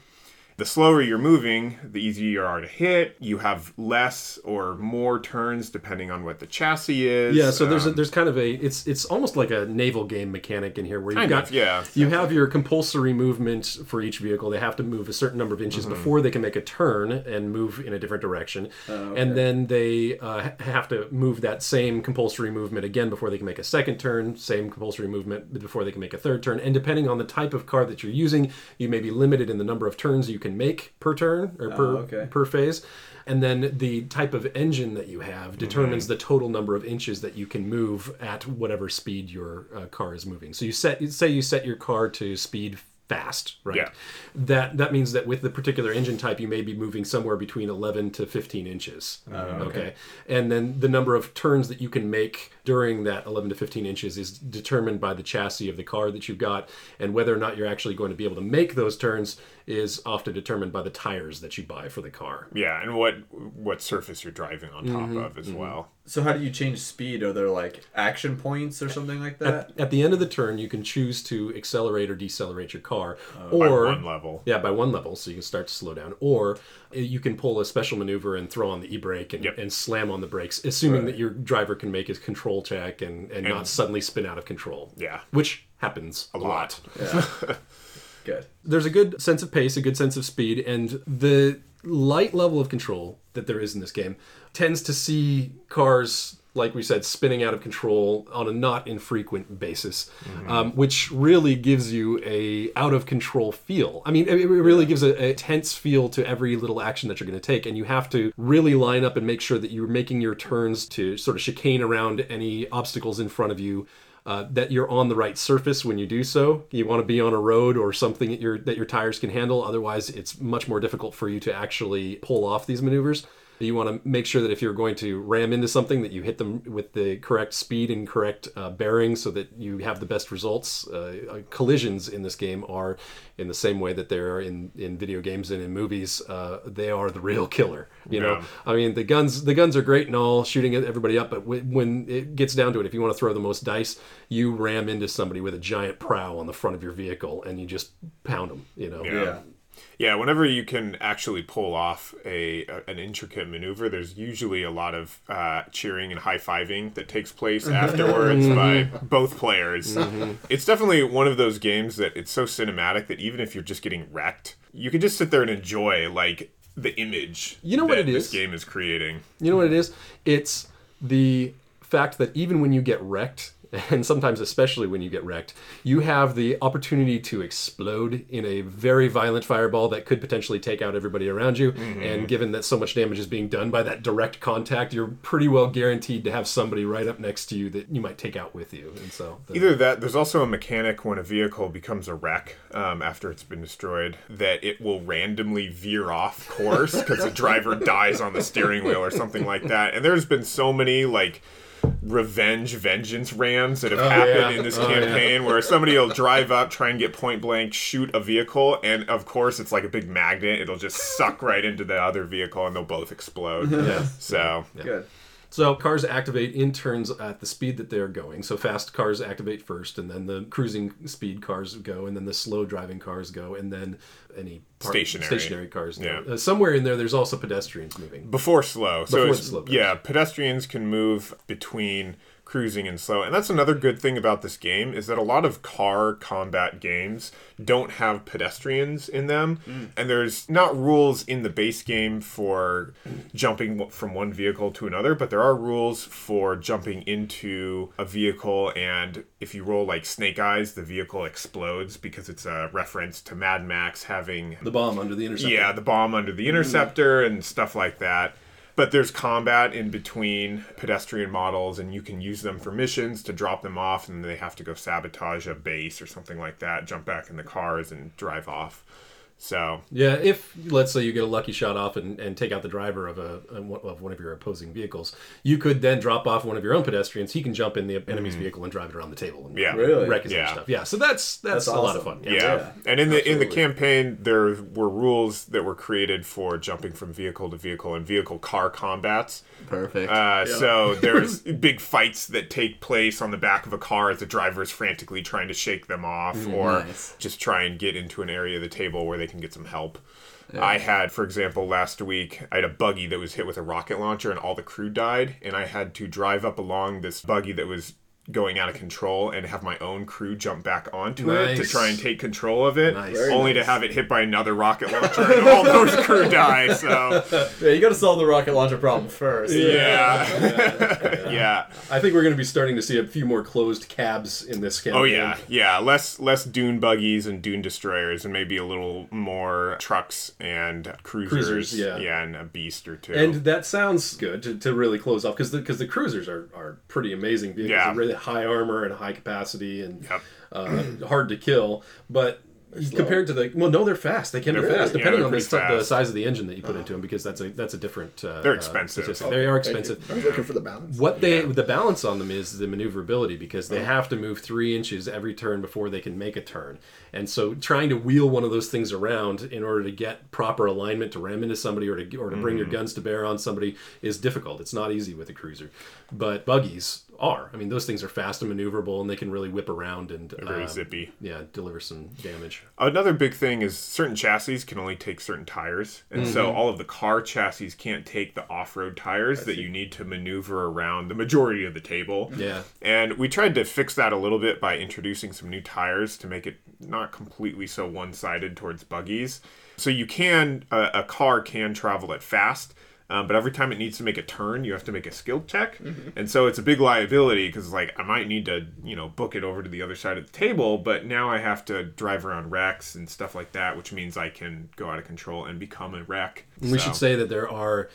The slower you're moving, the easier you are to hit. You have less or more turns depending on what the chassis is. yeah. So there's a, Um, there's kind of a it's it's almost like a naval game mechanic in here where you've got of, yeah. you have your compulsory movement for each vehicle. They have to move a certain number of inches Mm-hmm. before they can make a turn and move in a different direction, Oh, and then they uh, have to move that same compulsory movement again before they can make a second turn. Same compulsory movement before they can make a third turn. And depending on the type of car that you're using, you may be limited in the number of turns you can make per turn or per Oh, okay. per phase. And then the type of engine that you have determines Mm-hmm. the total number of inches that you can move at whatever speed your uh, car is moving. So you set say you set your car to speed fast, right? Yeah. That that means that with the particular engine type, you may be moving somewhere between 11 to 15 inches. Oh, okay. And then the number of turns that you can make during that 11 to 15 inches is determined by the chassis of the car that you've got, and whether or not you're actually going to be able to make those turns is often determined by the tires that you buy for the car. Yeah, and what what surface you're driving on top Mm-hmm. of as well. So how do you change speed? Are there like action points or something like that? At, at the end of the turn, you can choose to accelerate or decelerate your car, By or one level. Yeah, by one level, so you can start to slow down. Or uh, you can pull a special maneuver and throw on the e-brake and, Yep. and slam on the brakes, assuming that your driver can make his control check and, and, not suddenly spin out of control. Yeah. Which happens a, lot. Good. There's a good sense of pace, a good sense of speed, and the light level of control that there is in this game tends to see cars like we said spinning out of control on a not infrequent basis um, which really gives you a out of control feel i mean it really gives a, a tense feel to every little action that you're going to take and you have to really line up and make sure that you're making your turns to sort of chicane around any obstacles in front of you uh, that you're on the right surface when you do so. You want to be on a road or something that your that your tires can handle. Otherwise, it's much more difficult for you to actually pull off these maneuvers. You want to make sure that if you're going to ram into something, that you hit them with the correct speed and correct uh, bearing, so that you have the best results. Uh, uh, collisions in this game are, in the same way that they are in in video games and in movies, uh, they are the real killer. You know, I mean, the guns the guns are great and all, shooting everybody up, but when, when it gets down to it, if you want to throw the most dice, you ram into somebody with a giant prow on the front of your vehicle and you just pound them. You know. Yeah. Yeah, whenever you can actually pull off a, a an intricate maneuver, there's usually a lot of uh, cheering and high fiving that takes place mm-hmm. afterwards mm-hmm. by both players. Mm-hmm. It's definitely one of those games that it's so cinematic that even if you're just getting wrecked, you can just sit there and enjoy like the image. You know what it is. this game is creating. You know what it is? It's the fact that even when you get wrecked, and sometimes especially when you get wrecked, you have the opportunity to explode in a very violent fireball that could potentially take out everybody around you. And given that so much damage is being done by that direct contact, you're pretty well guaranteed to have somebody right up next to you that you might take out with you. And so, the- Either that, there's also a mechanic when a vehicle becomes a wreck um, after it's been destroyed that it will randomly veer off course because the driver dies on the steering wheel or something like that. And there's been so many like revenge vengeance rams that have oh, happened yeah. in this Oh, yeah. campaign where somebody will drive up try and get point blank shoot a vehicle and of course it's like a big magnet it'll just suck right into the other vehicle and they'll both explode Yeah. so Good. So cars activate in turns at the speed that they're going. So fast cars activate first, and then the cruising speed cars go, and then the slow driving cars go, and then any part- Stationary. stationary cars go. Yeah. Uh, somewhere in there, there's also pedestrians moving. before slow. Before the slow goes. yeah, pedestrians can move between cruising and slow. And that's another good thing about this game is that a lot of car combat games don't have pedestrians in them. Mm. And there's not rules in the base game for jumping from one vehicle to another, but there are rules for jumping into a vehicle and if you roll like snake eyes, the vehicle explodes because it's a reference to Mad Max having The bomb under the interceptor. yeah, the bomb under the interceptor and stuff like that. But there's combat in between pedestrian models, and you can use them for missions to drop them off, and they have to go sabotage a base or something like that, jump back in the cars, and drive off. So Yeah, if let's say you get a lucky shot off and, and take out the driver of a of one of your opposing vehicles, you could then drop off one of your own pedestrians. He can jump in the enemy's vehicle and drive it around the table and Mm-hmm. Yeah. Really? wreck his Yeah. stuff. Yeah, so that's that's, That's a lot of fun. yeah. and in the in the campaign, there were rules that were created for jumping from vehicle to vehicle and vehicle car combats. Perfect. Uh, So there's big fights that take place on the back of a car as the driver is frantically trying to shake them off, or nice. just try and get into an area of the table where they can get some help. I had, for example, last week, I had a buggy that was hit with a rocket launcher and all the crew died, and I had to drive up along this buggy that was going out of control and have my own crew jump back onto it to try and take control of it, Nice. Very only to have it hit by another rocket launcher and all those crew die. So yeah, you got to solve the rocket launcher problem first. yeah, yeah. I think we're going to be starting to see a few more closed cabs in this oh, campaign. Oh yeah, yeah. Less less dune buggies and dune destroyers, and maybe a little more trucks and cruisers. Cruisers, yeah. yeah, and a beast or two. And that sounds good to, to really close off because the because the cruisers are, are pretty amazing vehicles. Yeah. Really high armor and high capacity and Yep. uh, hard to kill. But compared to the well, no, they're fast. They can be They're- fast yeah, depending they're on the, pretty the size of the engine that you put into them because that's a that's a different. Uh, They're uh, expensive. statistic. they are expensive. I was looking for the balance. What they the balance on them is the maneuverability because they have to move three inches every turn before they can make a turn, and so trying to wheel one of those things around in order to get proper alignment to ram into somebody or to or to bring your guns to bear on somebody is difficult. It's not easy with a cruiser, but buggies are. I mean, those things are fast and maneuverable, and they can really whip around and very uh, zippy. Yeah, deliver some damage. Another big thing is certain chassis can only take certain tires, and so Mm-hmm. all of the car chassis can't take the off-road tires that you need to maneuver around the majority of the table. Yeah. And we tried to fix that a little bit by introducing some new tires to make it not completely so one-sided towards buggies. So you can a, a car can travel at fast. Um, but every time it needs to make a turn, you have to make a skill check, and so it's a big liability because like I might need to you know book it over to the other side of the table, but now I have to drive around wrecks and stuff like that, which means I can go out of control and become a wreck. We So- should say that there are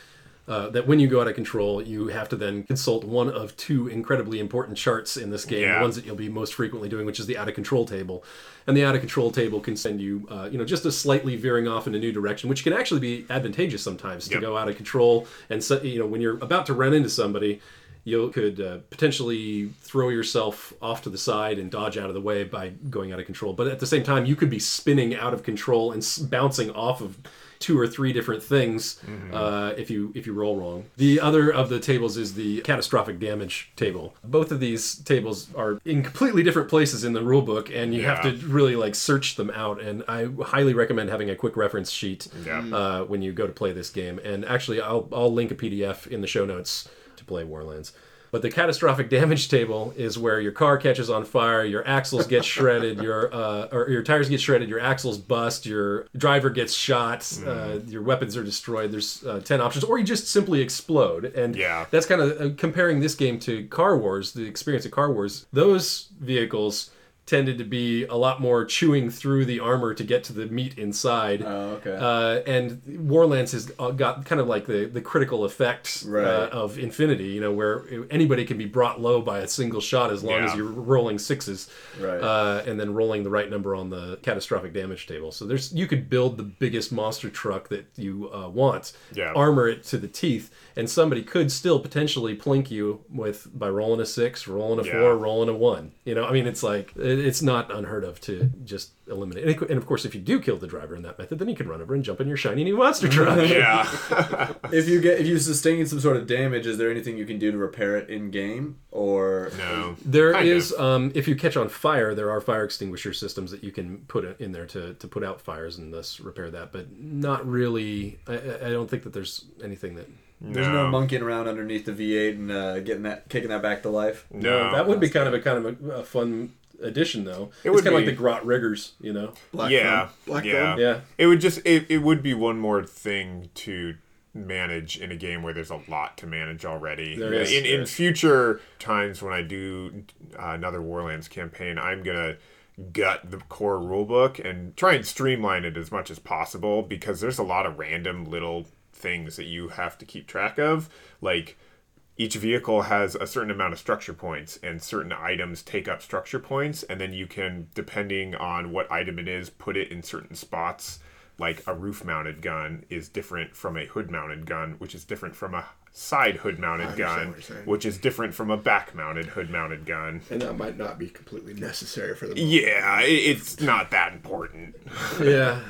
uh, that when you go out of control, you have to then consult one of two incredibly important charts in this game. Yeah. The ones that you'll be most frequently doing, which is the out of control table, and the out of control table can send you, uh, you know, just a slightly veering off in a new direction, which can actually be advantageous sometimes to go out of control and so, you know when you're about to run into somebody. You could uh, potentially throw yourself off to the side and dodge out of the way by going out of control. But at the same time, you could be spinning out of control and s- bouncing off of two or three different things uh, if you if you roll wrong. The other of the tables is the catastrophic damage table. Both of these tables are in completely different places in the rule book, and you have to really like search them out. And I highly recommend having a quick reference sheet Yeah. uh, when you go to play this game. And actually, I'll I'll link a PDF in the show notes to play Warlands. But the catastrophic damage table is where your car catches on fire, your axles get shredded, your uh, or your tires get shredded, your axles bust, your driver gets shot, uh, your weapons are destroyed. There's uh, ten options, or you just simply explode. And Yeah. that's kind of uh, comparing this game to Car Wars, the experience of Car Wars. Those vehicles tended to be a lot more chewing through the armor to get to the meat inside. Oh, okay. Uh, and Warlands has uh, got kind of like the, the critical effects Right. uh, of Infinity, you know, where anybody can be brought low by a single shot as long as you're rolling sixes, Right. uh, and then rolling the right number on the catastrophic damage table. So there's you could build the biggest monster truck that you uh, want, Yeah. armor it to the teeth, and somebody could still potentially plink you with by rolling a six, rolling a Yeah. four, rolling a one. You know, I mean, it's like it- it's not unheard of to just eliminate. And of- and of course, if you do kill the driver in that method, then you can run over and jump in your shiny new monster truck. yeah. if you get if you sustain some sort of damage, is there anything you can do to repair it in game? Or no. There Kind is, um, if you catch on fire, there are fire extinguisher systems that you can put in there to, to put out fires and thus repair that. But not really. I, I I don't think that there's anything that no. There's no No. monkeying around underneath the V8 and uh, getting that, kicking that back to life. No, that would be kind of a kind of a, a fun addition, though. It it's would kind of like the Grot Riggers, you know. Black yeah, Phone. Black yeah, Phone. Yeah. It would just it, it would be one more thing to manage in a game where there's a lot to manage already. There is, in there in is. future times when I do uh, another Warlands campaign, I'm gonna gut the core rulebook and try and streamline it as much as possible because there's a lot of random little things that you have to keep track of, like each vehicle has a certain amount of structure points and certain items take up structure points and then you can depending on what item it is put it in certain spots like a roof mounted gun is different from a hood mounted gun which is different from a side hood mounted gun what you're saying. which is different from a back mounted hood mounted gun And that might not be completely necessary for the yeah it's not that important yeah.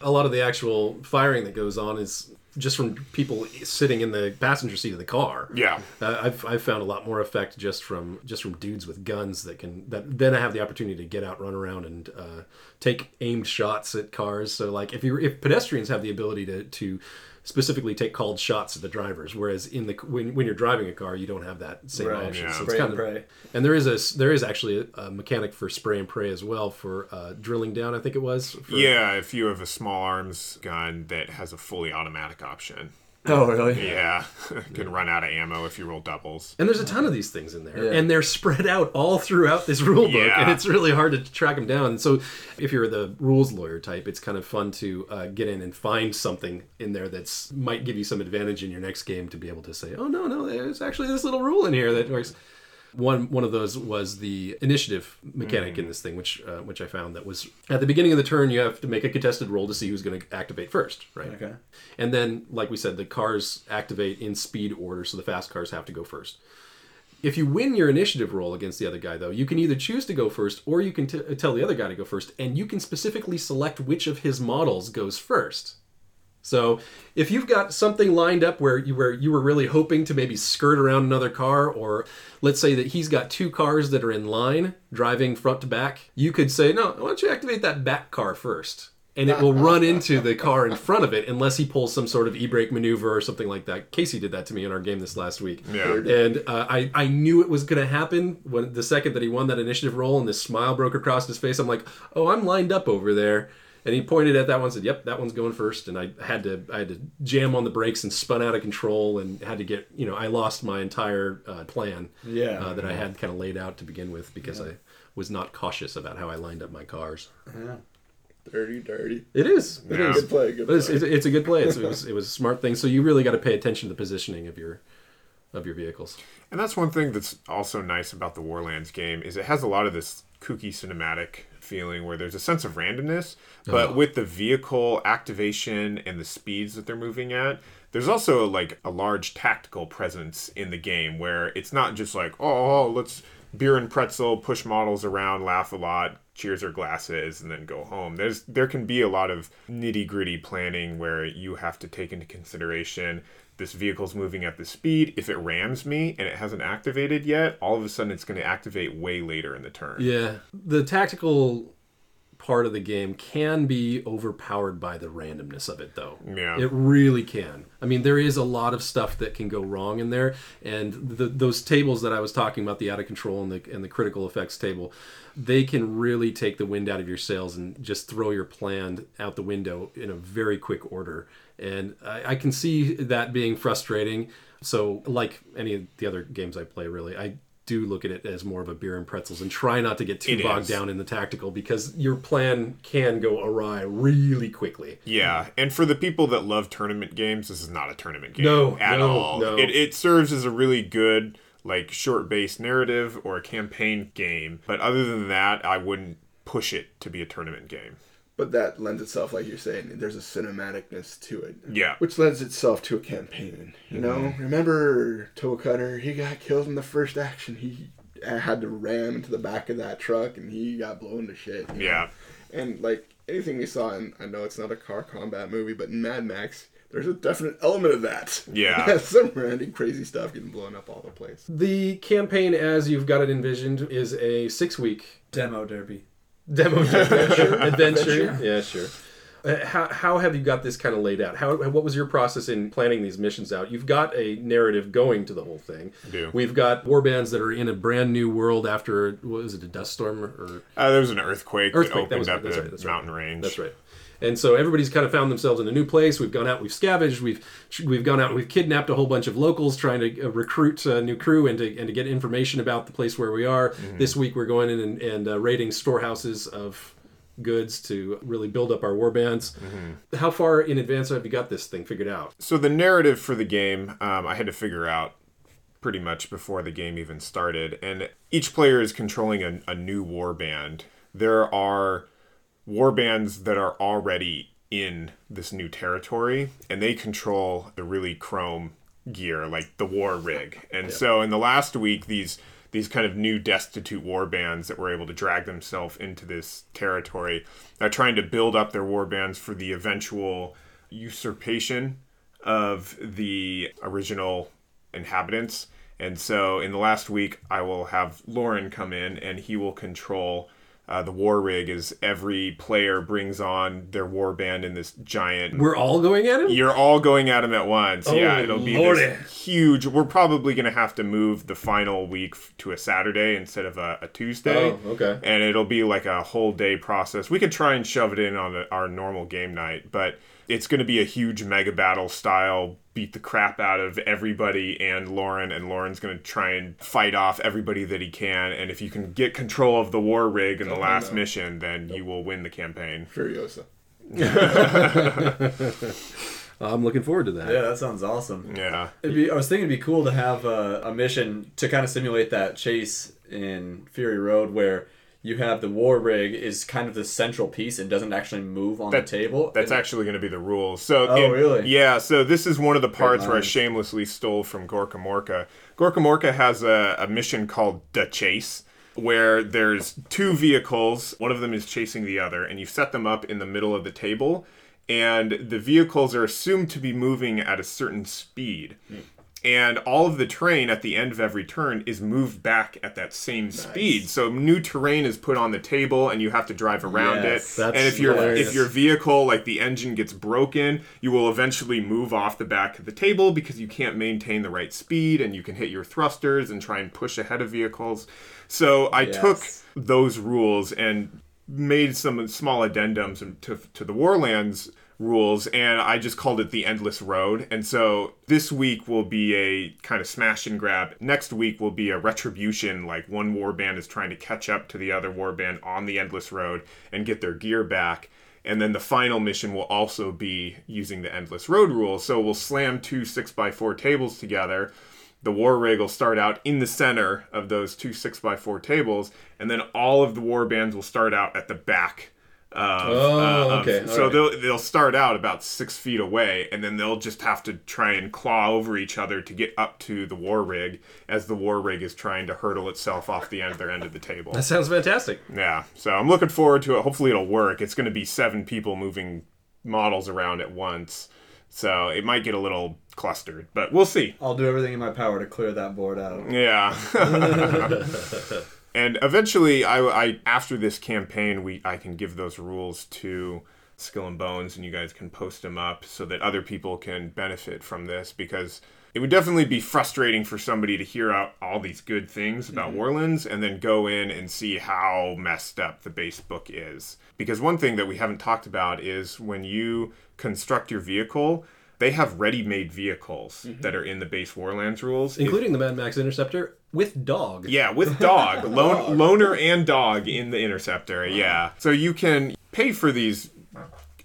A lot of the actual firing that goes on is just from people sitting in the passenger seat of the car. yeah Uh, I've, I've found a lot more effect just from just from dudes with guns that can that then I have the opportunity to get out, run around, and uh, take aimed shots at cars. So like if you if pedestrians have the ability to to specifically take called shots at the drivers, whereas in the when, when you're driving a car you don't have that same Right, option. yeah. So it's Spray kind and of pray. and there is a there is actually a, a mechanic for spray and pray as well for uh, drilling down. I think it was. For, yeah if you have a small arms gun that has a fully automatic option Oh, really? yeah can run out of ammo if you roll doubles And there's a ton of these things in there, Yeah. and they're spread out all throughout this rule book, Yeah. and it's really hard to track them down. So, if you're the rules lawyer type, it's kind of fun to uh, get in and find something in there that's might give you some advantage in your next game to be able to say, "Oh no, no, there's actually this little rule in here that works." One one of those was the initiative mechanic in this thing, which uh, which I found that was at the beginning of the turn you have to make a contested roll to see who's going to activate first, right? Okay. And then, like we said, the cars activate in speed order, so the fast cars have to go first. If you win your initiative roll against the other guy, though, you can either choose to go first or you can t- tell the other guy to go first, and you can specifically select which of his models goes first. So if you've got something lined up where you where you were really hoping to maybe skirt around another car, or let's say that he's got two cars that are in line driving front to back, you could say, no, why don't you activate that back car first? And it will run into the car in front of it unless he pulls some sort of e-brake maneuver or something like that. Casey did that to me in our game this last week. Yeah. And uh, I, I knew it was going to happen when the second that he won that initiative roll and this smile broke across his face. I'm like, oh, I'm lined up over there. And he pointed at that one and said, "Yep, that one's going first. And I had to I had to jam on the brakes and spun out of control and had to get you know I lost my entire uh, plan Yeah. uh, that I had kind of laid out to begin with because I was not cautious about how I lined up my cars. yeah dirty, dirty. It is. It Yeah. is. Good play, good But it's, it's, it's a good play. It's, it was it was a smart thing. So you really got to pay attention to the positioning of your of your vehicles. And that's one thing that's also nice about the Warlands game is it has a lot of this kooky cinematic feeling where there's a sense of randomness, uh-huh. but with the vehicle activation and the speeds that they're moving at, there's also like a large tactical presence in the game where it's not just like, oh, oh let's beer and pretzel, push models around, laugh a lot, cheers our glasses, and then go home. There's there can be a lot of nitty gritty planning where you have to take into consideration this vehicle's moving at the speed. If it rams me and it hasn't activated yet, all of a sudden it's going to activate way later in the turn. Yeah, the tactical part of the game can be overpowered by the randomness of it though. Yeah. It really can. I mean, there is a lot of stuff that can go wrong in there and the, those tables that I was talking about, the out of control and the and the critical effects table, they can really take the wind out of your sails and just throw your plan out the window in a very quick order. And I, I can see that being frustrating. So, like any of the other games I play, really, I do look at it as more of a beer and pretzels and try not to get too It bogged is. down in the tactical because your plan can go awry really quickly. Yeah, and for the people that love tournament games, this is not a tournament game No, at no, all. no. It, it serves as a really good like short-based narrative or a campaign game, but other than that, I wouldn't push it to be a tournament game. But that lends itself, like you're saying, there's a cinematicness to it. Yeah. Which lends itself to a campaign. You know, Mm-hmm. remember Toe Cutter? He got killed in the first action. He had to ram into the back of that truck and he got blown to shit. you know? Yeah. And like anything we saw in, I know it's not a car combat movie, but in Mad Max, there's a definite element of that. Yeah. Some random crazy stuff getting blown up all the place. The campaign, as you've got it envisioned, is a six week Demo derby. Demo adventure. adventure. Yeah, sure. Uh, how, how have you got this kind of laid out? How what was your process in planning these missions out? You've got a narrative going to the whole thing. do. We've got warbands that are in a brand new world after what was it, a dust storm or Uh, there was an earthquake, earthquake? that opened up that's the right, that's right. mountain range. That's right. And so everybody's kind of found themselves in a new place. We've gone out, we've scavenged, we've we've gone out, and we've kidnapped a whole bunch of locals, trying to uh, recruit a new crew and to and to get information about the place where we are. Mm-hmm. This week we're going in and, and uh, raiding storehouses of goods to really build up our war bands. Mm-hmm. How far in advance have you got this thing figured out? So the narrative for the game, um, I had to figure out pretty much before the game even started, and each player is controlling a, a new war band. There are war bands that are already in this new territory, and they control the really chrome gear, like the war rig. And so in the last week, these these kind of new destitute war bands that were able to drag themselves into this territory are trying to build up their war bands for the eventual usurpation of the original inhabitants. And so in the last week, I will have Lauren come in and he will control uh, the war rig is every player brings on their war band in this giant. We're all going at him. You're all going at him at once. yeah, Oh, it'll be lordy. this huge. We're probably going to have to move the final week to a Saturday instead of a, a Tuesday. Oh, okay. And it'll be like a whole day process. We could try and shove it in on the, our normal game night, but it's going to be a huge mega battle style beat the crap out of everybody and Lauren and Lauren's going to try and fight off everybody that he can and if you can get control of the war rig in the oh, last mission then you will win the campaign. Furiosa. I'm looking forward to that. Yeah, that sounds awesome. Yeah. It'd be, I was thinking it'd be cool to have a, a mission to kind of simulate that chase in Fury Road where you have the war rig is kind of the central piece and doesn't actually move on That- the table. That's And- actually going to be the rules. So, Oh, in- really? Yeah. So this is one of the parts where I shamelessly stole from Gorkamorka. Gorka Morka has a, a mission called the Chase, where there's two vehicles. One of them is chasing the other, and you set them up in the middle of the table, and the vehicles are assumed to be moving at a certain speed. Hmm. And all of the terrain at the end of every turn is moved back at that same speed. So new terrain is put on the table, and you have to drive around Yes. it. And if your if your vehicle like the engine gets broken you will eventually move off the back of the table because you can't maintain the right speed and you can hit your thrusters and try and push ahead of vehicles so i Yes. took those rules and made some small addendums to, to the warlands rules and i just called it the endless road and so this week will be a kind of smash and grab next week will be a retribution like one warband is trying to catch up to the other warband on the endless road and get their gear back and then the final mission will also be using the endless road rules. So we'll slam two six by four tables together. The war rig will start out in the center of those two six by four tables, and then all of the war bands will start out at the back. Of, Oh, uh, okay, all so right. they'll they'll start out about six feet away, and then they'll just have to try and claw over each other to get up to the war rig as the war rig is trying to hurdle itself off the end of their end of the table. That sounds fantastic. Yeah, so I'm looking forward to it. Hopefully, it'll work. It's going to be seven people moving models around at once, so it might get a little clustered, but we'll see. I'll do everything in my power to clear that board out. Yeah. and eventually, I, I after this campaign, we I can give those rules to Skill and Bones, and you guys can post them up so that other people can benefit from this because. It would definitely be frustrating for somebody to hear out all these good things about mm-hmm. Warlands and then go in and see how messed up the base book is. Because one thing that we haven't talked about is when you construct your vehicle, they have ready-made vehicles mm-hmm. that are in the base Warlands rules. If- Including the Mad Max Interceptor with dog. yeah, with dog, Lone, loner and dog in the interceptor. Yeah, so you can pay for these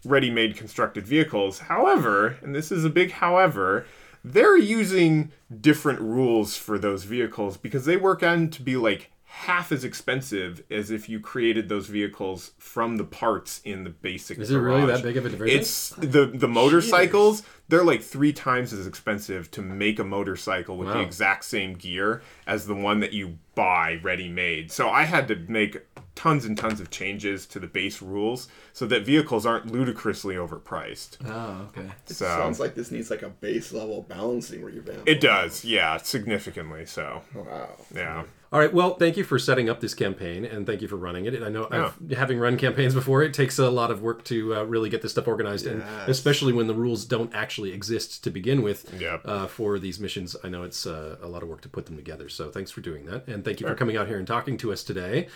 ready-made constructed vehicles. However, and this is a big however, they're using different rules for those vehicles because they work out to be like half as expensive as if you created those vehicles from the parts in the basic. Is it really that big of a divergence? It's the the motorcycles. They're like three times as expensive to make a motorcycle with the exact same gear as the one that you buy ready made. So I had to make tons and tons of changes to the base rules so that vehicles aren't ludicrously overpriced. Oh, okay. It So sounds like this needs like a base level balancing revamp. it does, yeah, significantly so. Wow. Yeah. All right. Well, thank you for setting up this campaign, and thank you for running it. I know, I've, having run campaigns before, it takes a lot of work to uh, really get this stuff organized, and especially when the rules don't actually exist to begin with. Yep. Uh, for these missions, I know it's uh, a lot of work to put them together. So thanks for doing that, and thank you for coming out here and talking to us today.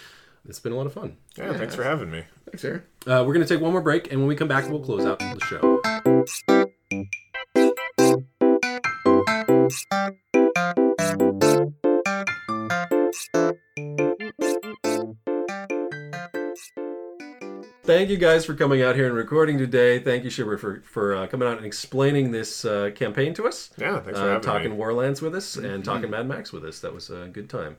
It's been a lot of fun. Yeah, thanks for having me. Thanks, Aaron. Uh, we're going to take one more break, and when we come back, we'll close out the show. Thank you guys for coming out here and recording today. Thank you, Shibber, for, for uh, coming out and explaining this uh, campaign to us. Yeah, thanks for uh, having talking me. Warlands with us and talking Mad Max with us. That was a good time.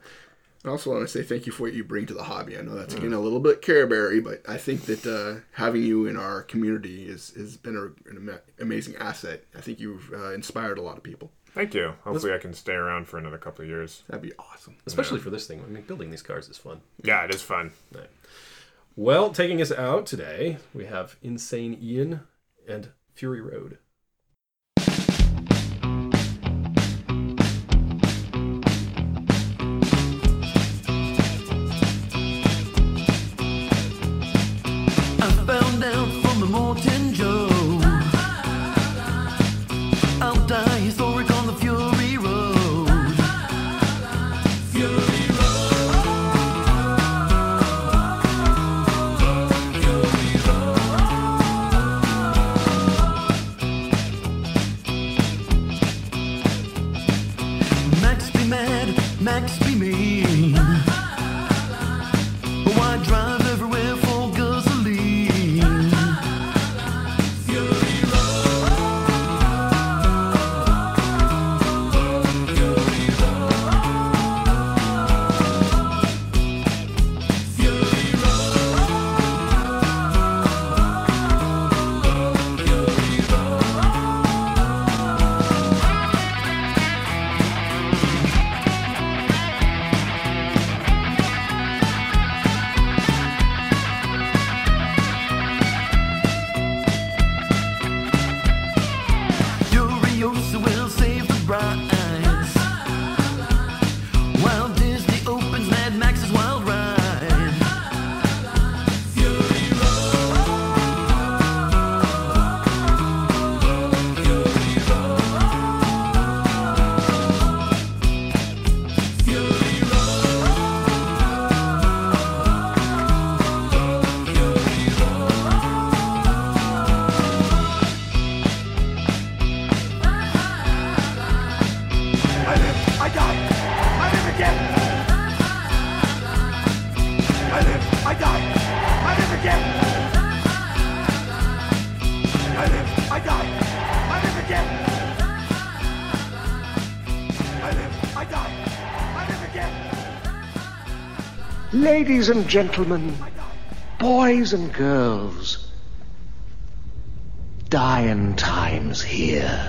I also want to say thank you for what you bring to the hobby. I know that's Mm. getting a little bit Careberry, but I think that uh, having you in our community is has been a, an ama- amazing asset. I think you've uh, inspired a lot of people. Thank you. Hopefully I can stay around for another couple of years. That'd be awesome. Especially for this thing. I mean, building these cars is fun. Yeah, it is fun. Right. Well, taking us out today, we have Insane Ian and Fury Road. Ladies and gentlemen, boys and girls, dying times here.